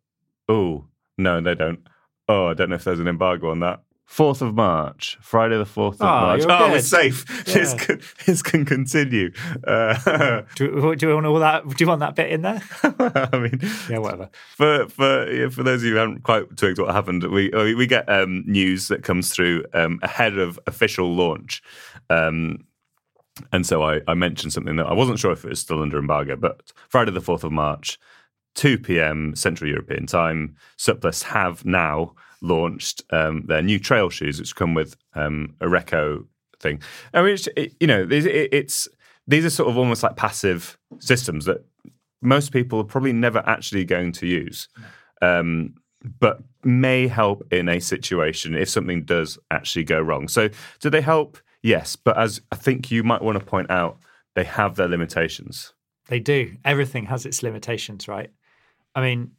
Oh no, they don't. Oh, I don't know if there's an embargo on that. Fourth of March, Friday the fourth of Oh, March. Oh, good. we're safe. This can, this can continue. Uh, <laughs> Do, do you want all that? Do you want that bit in there? <laughs> I mean, Yeah, whatever. for for for those of you who haven't quite twigged what happened, we we we get um, news that comes through um, ahead of official launch. Um, and so I, I mentioned something that I wasn't sure if it was still under embargo, but Friday the 4th of March, 2 p.m. Central European time, Suplest have now launched um, their new trail shoes, which come with um, a Recco thing. I mean, it's, it, you know, these- it, it's these are sort of almost like passive systems that most people are probably never actually going to use, um, but may help in a situation if something does actually go wrong. So, do they help? Yes, but as I think you might want to point out, they have their limitations. They do. Everything has its limitations, right? I mean,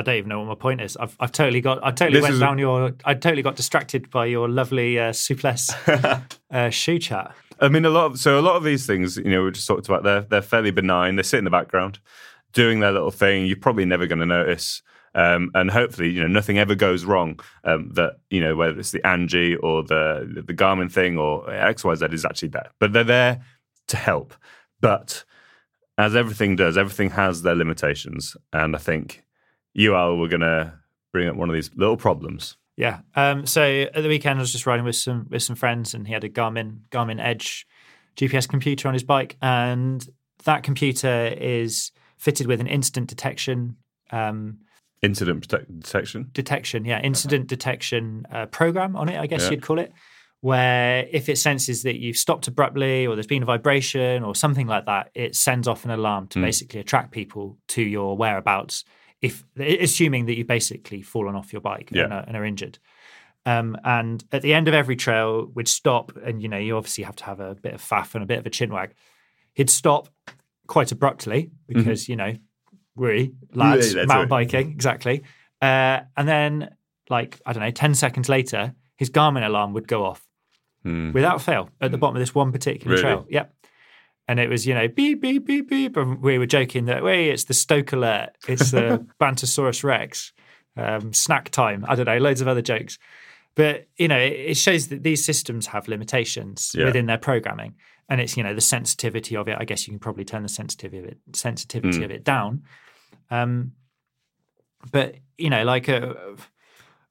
I don't even know what my point is. I've, I've totally got. I totally This went down your. I totally got distracted by your lovely uh, Suplest <laughs> uh, shoe chat. I mean, a lot of so a lot of these things, you know, we just talked about. They're they're fairly benign. They sit in the background, doing their little thing. You're probably never going to notice, um, and hopefully, you know, nothing ever goes wrong. Um, that you know, whether it's the ANGi or the the Garmin thing or X Y Z is actually there, but they're there to help. But as everything does, everything has their limitations, and I think you Al were going to bring up one of these little problems. Yeah. Um, so at the weekend, I was just riding with some with some friends, and he had a Garmin Garmin Edge GPS computer on his bike, and that computer is fitted with an instant detection um, Incident protect- detection. detection, yeah, incident detection uh, program on it, I guess Yeah. you'd call it, where if it senses that you've stopped abruptly or there's been a vibration or something like that, it sends off an alarm to Mm. basically attract people to your whereabouts. If assuming that you've basically fallen off your bike Yeah. and, are, and are injured. Um, and at the end of every trail, we'd stop, and you know, you obviously have to have a bit of faff and a bit of a chin wag. He'd stop quite abruptly because you know, we lads Mm-hmm. Yeah, mountain right. biking exactly. Uh, and then, like I don't know, ten seconds later, his Garmin alarm would go off Hmm. without fail at the bottom of this one particular Really? trail. Yep. And it was, you know, beep, beep, beep, beep. And we were joking that, way it's the Stoke alert. It's the <laughs> Bantosaurus Rex. Um, snack time. I don't know, loads of other jokes. But, you know, it, it shows that these systems have limitations Yeah. within their programming. And it's, you know, the sensitivity of it. I guess you can probably turn the sensitivity of it, sensitivity Mm. of it down. Um, but, you know, like, uh,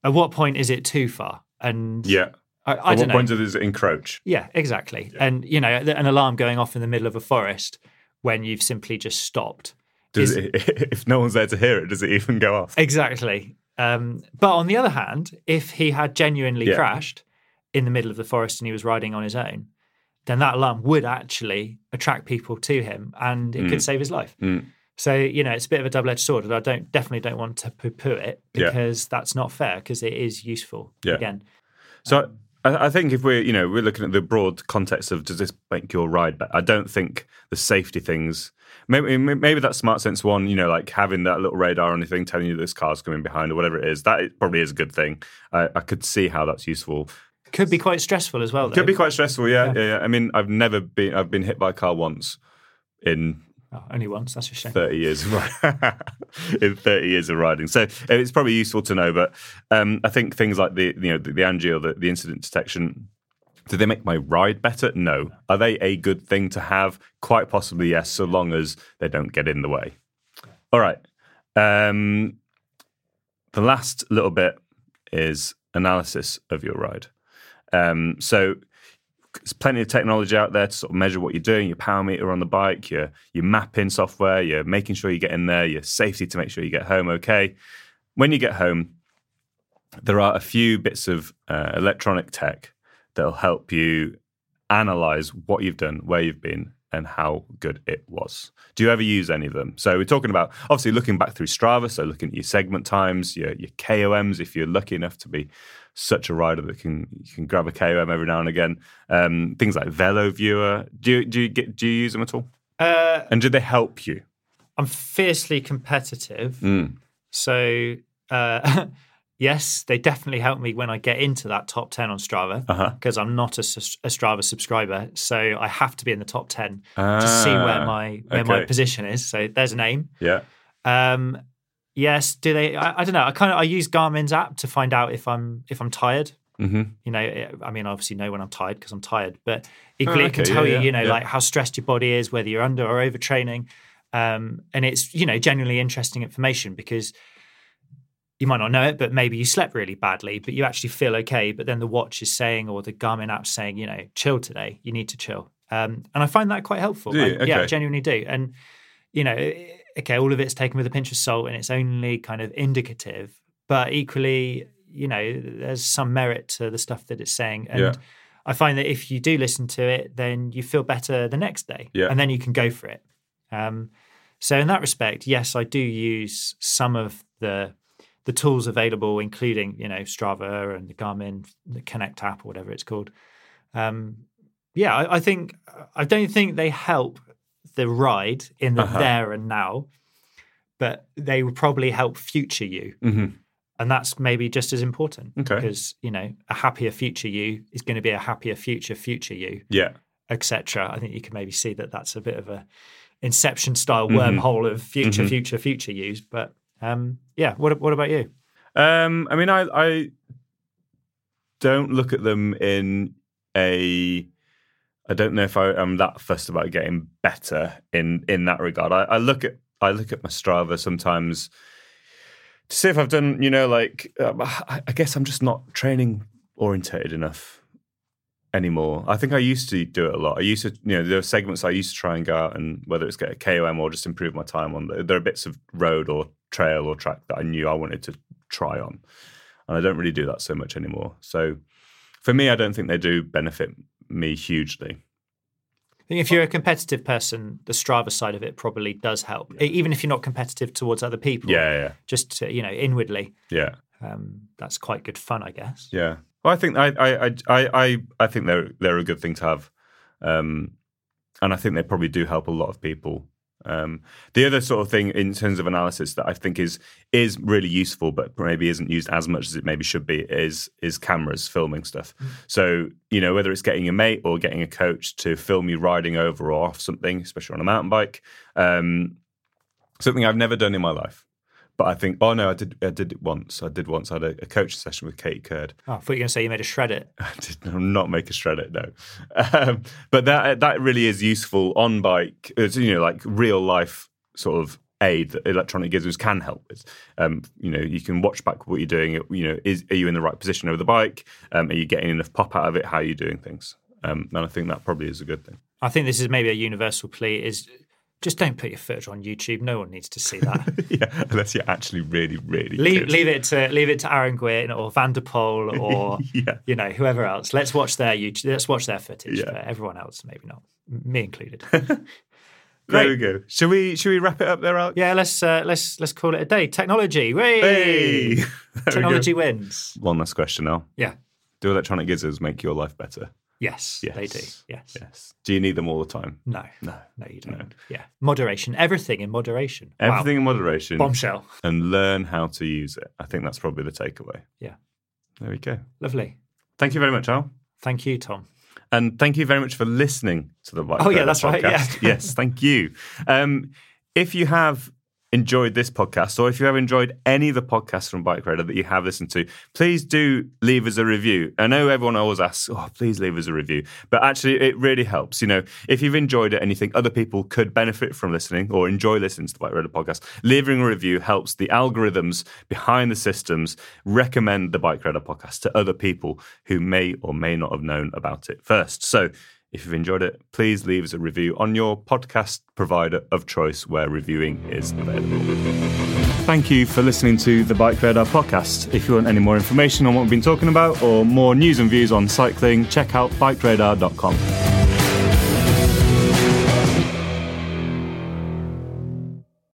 at what point is it too far? And Yeah. I, I don't what know. point does it encroach? Yeah, exactly. And you know, an alarm going off in the middle of a forest when you've simply just stopped. Does is- it, <laughs> if no one's there to hear it, does it even go off? Exactly. Um, but on the other hand, if he had genuinely Yeah. crashed in the middle of the forest and he was riding on his own, then that alarm would actually attract people to him and it could save his life. Mm. So you know, it's a bit of a double-edged sword, and I don't definitely don't want to poo-poo it Yeah. because that's not fair because it is useful. Yeah. Again, So I, I think if we're you know we're looking at the broad context of does this make your ride better? I don't think the safety things. Maybe maybe that smart sense one, you know, like having that little radar on the thing telling you this car's coming behind or whatever it is. That probably is a good thing. I, I could see how that's useful. Could be quite stressful as well. Though. Could be quite stressful. Yeah, yeah, yeah. I mean, I've never been. I've been hit by a car once in Oh, only once. That's a shame. 30 years of <laughs> in 30 years of riding. So it's probably useful to know. But um, I think things like the you know the, the ANGI or the, the incident detection. Do they make my ride better? No. Are they a good thing to have? Quite possibly, yes, so long as they don't get in the way. All right. Um, the last little bit is analysis of your ride. Um, so there's plenty of technology out there to sort of measure what you're doing. Your power meter on the bike, your your mapping software, you're making sure you get in there, your safety to make sure you get home okay. When you get home, there are a few bits of uh, electronic tech that'll help you analyze what you've done, where you've been, and how good it was. Do you ever use any of them? So we're talking about obviously looking back through Strava, so looking at your segment times, your your KOMs if you're lucky enough to be such a rider that can you can grab a KOM every now and again. Um, things like Velo Viewer. Do you do you get do you use them at all? Uh, And do they help you? I'm fiercely competitive, Mm. so uh, <laughs> yes, they definitely help me when I get into that top ten on Strava Uh-huh. because I'm not a, a Strava subscriber, so I have to be in the top ten to see where Ah, my where my position is. So there's an aim. Yeah. Um, yes, do they? I, I don't know. I kind of I use Garmin's app to find out if I'm if I'm tired. hmm You know, it- I mean, I obviously know when I'm tired because I'm tired, but equally it can tell yeah, you, yeah, you know, yeah. like how stressed your body is, whether you're under or overtraining. Um, and it's, you know, genuinely interesting information because you might not know it, but maybe you slept really badly, but you actually feel okay. But then the watch is saying, or the Garmin app saying, you know, chill today. You need to chill. Um, and I find that quite helpful. I- Yeah, I genuinely do. And you know, okay, all of it's taken with a pinch of salt, and it's only kind of indicative. But equally, you know, there's some merit to the stuff that it's saying. And Yeah. I find that if you do listen to it, then you feel better the next day, Yeah. and then you can go for it. Um, so in that respect, yes, I do use some of the the tools available, including you know Strava and the Garmin, the Connect app, or whatever it's called. Um, yeah, I, I think I don't think they help the ride in the Uh-huh. there and now, but they will probably help future you, hmm and that's maybe just as important. Okay. because you know a happier future you is going to be a happier future future you, Yeah. etc. I think you can maybe see that that's a bit of a Inception style Mhm. wormhole of future, Mhm. future, future use. But um, yeah, what what about you? Um, I mean, I, I don't look at them in a. I don't know if I am that fussed about getting better in in that regard. I, I look at I look at my Strava sometimes to see if I've done. You know, like um, I, I guess I'm just not training orientated enough anymore. I think I used to do it a lot. I used to, you know, there are segments I used to try and go out and whether it's get a KOM or just improve my time on. There are bits of road or trail or track that I knew I wanted to try on, and I don't really do that so much anymore. So for me, I don't think they do benefit me hugely. I think if you're a competitive person, the Strava side of it probably does help, E- even if you're not competitive towards other people. Yeah, yeah, just to, you know inwardly, yeah, um, that's quite good fun, I guess. yeah. Well, I think I, I, I, I, I- I think they're they're a good thing to have, um, and I think they probably do help a lot of people. Um, the other sort of thing in terms of analysis that I think is is really useful, but maybe isn't used as much as it maybe should be, is is cameras filming stuff. So you know whether it's getting a mate or getting a coach to film you riding over or off something, especially on a mountain bike, um, something I've never done in my life. But I think, oh no, I did. I did it once. I did once. I had a, a coaching session with Kate Curd, Oh, I thought you were going to say you made a shred it. <laughs> I did not make a shred it, no. Um, but that that really is useful on bike. It's, you know, like real life sort of aid that electronic gizmos can help with. Um, you know, you can watch back what you're doing. You know, is are you in the right position over the bike? Um, are you getting enough pop out of it? How are you doing things? Um, and I think that probably is a good thing. I think this is maybe a universal plea: is just don't put your footage on YouTube. No one needs to see that. <laughs> yeah, unless you're actually really, really leave good. leave it to leave it to Aaron Gwin or Van der Poel <laughs> or Yeah. you know whoever else. Let's watch their YouTube. Let's watch their footage. Yeah. But everyone else, maybe not. Me included. <laughs> There we go. Shall we? should we wrap it up there, Alex? yeah, let's uh, let's let's call it a day. Technology! Hey, There we go. Technology wins. One last question now. Yeah. Do electronic gizzards make your life better? Yes, Yes. they do. Yes. Yes. Do you need them all the time? No. No. No, you don't. Yeah. Moderation. Everything in moderation. Wow. Everything in moderation Bombshell. and learn how to use it. I think that's probably the takeaway. Yeah. There we go. Lovely. Thank you very much, Al. Thank you, Tom. And thank you very much for listening to the Bike Oh, yeah, that's right, yeah. <laughs> yes, thank you. Um, if you have enjoyed this podcast, or if you have enjoyed any of the podcasts from Bike Radar that you have listened to, please do leave us a review. I know everyone always asks, "Oh, please leave us a review," but actually, it really helps. You know, if you've enjoyed it and you think other people could benefit from listening or enjoy listening to the Bike Radar podcast, leaving a review helps the algorithms behind the systems recommend the Bike Radar podcast to other people who may or may not have known about it first. So. If you've enjoyed it, please leave us a review on your podcast provider of choice where reviewing is available. Thank you for listening to the Bike Radar podcast. If you want any more information on what we've been talking about or more news and views on cycling, check out bikeradar.com.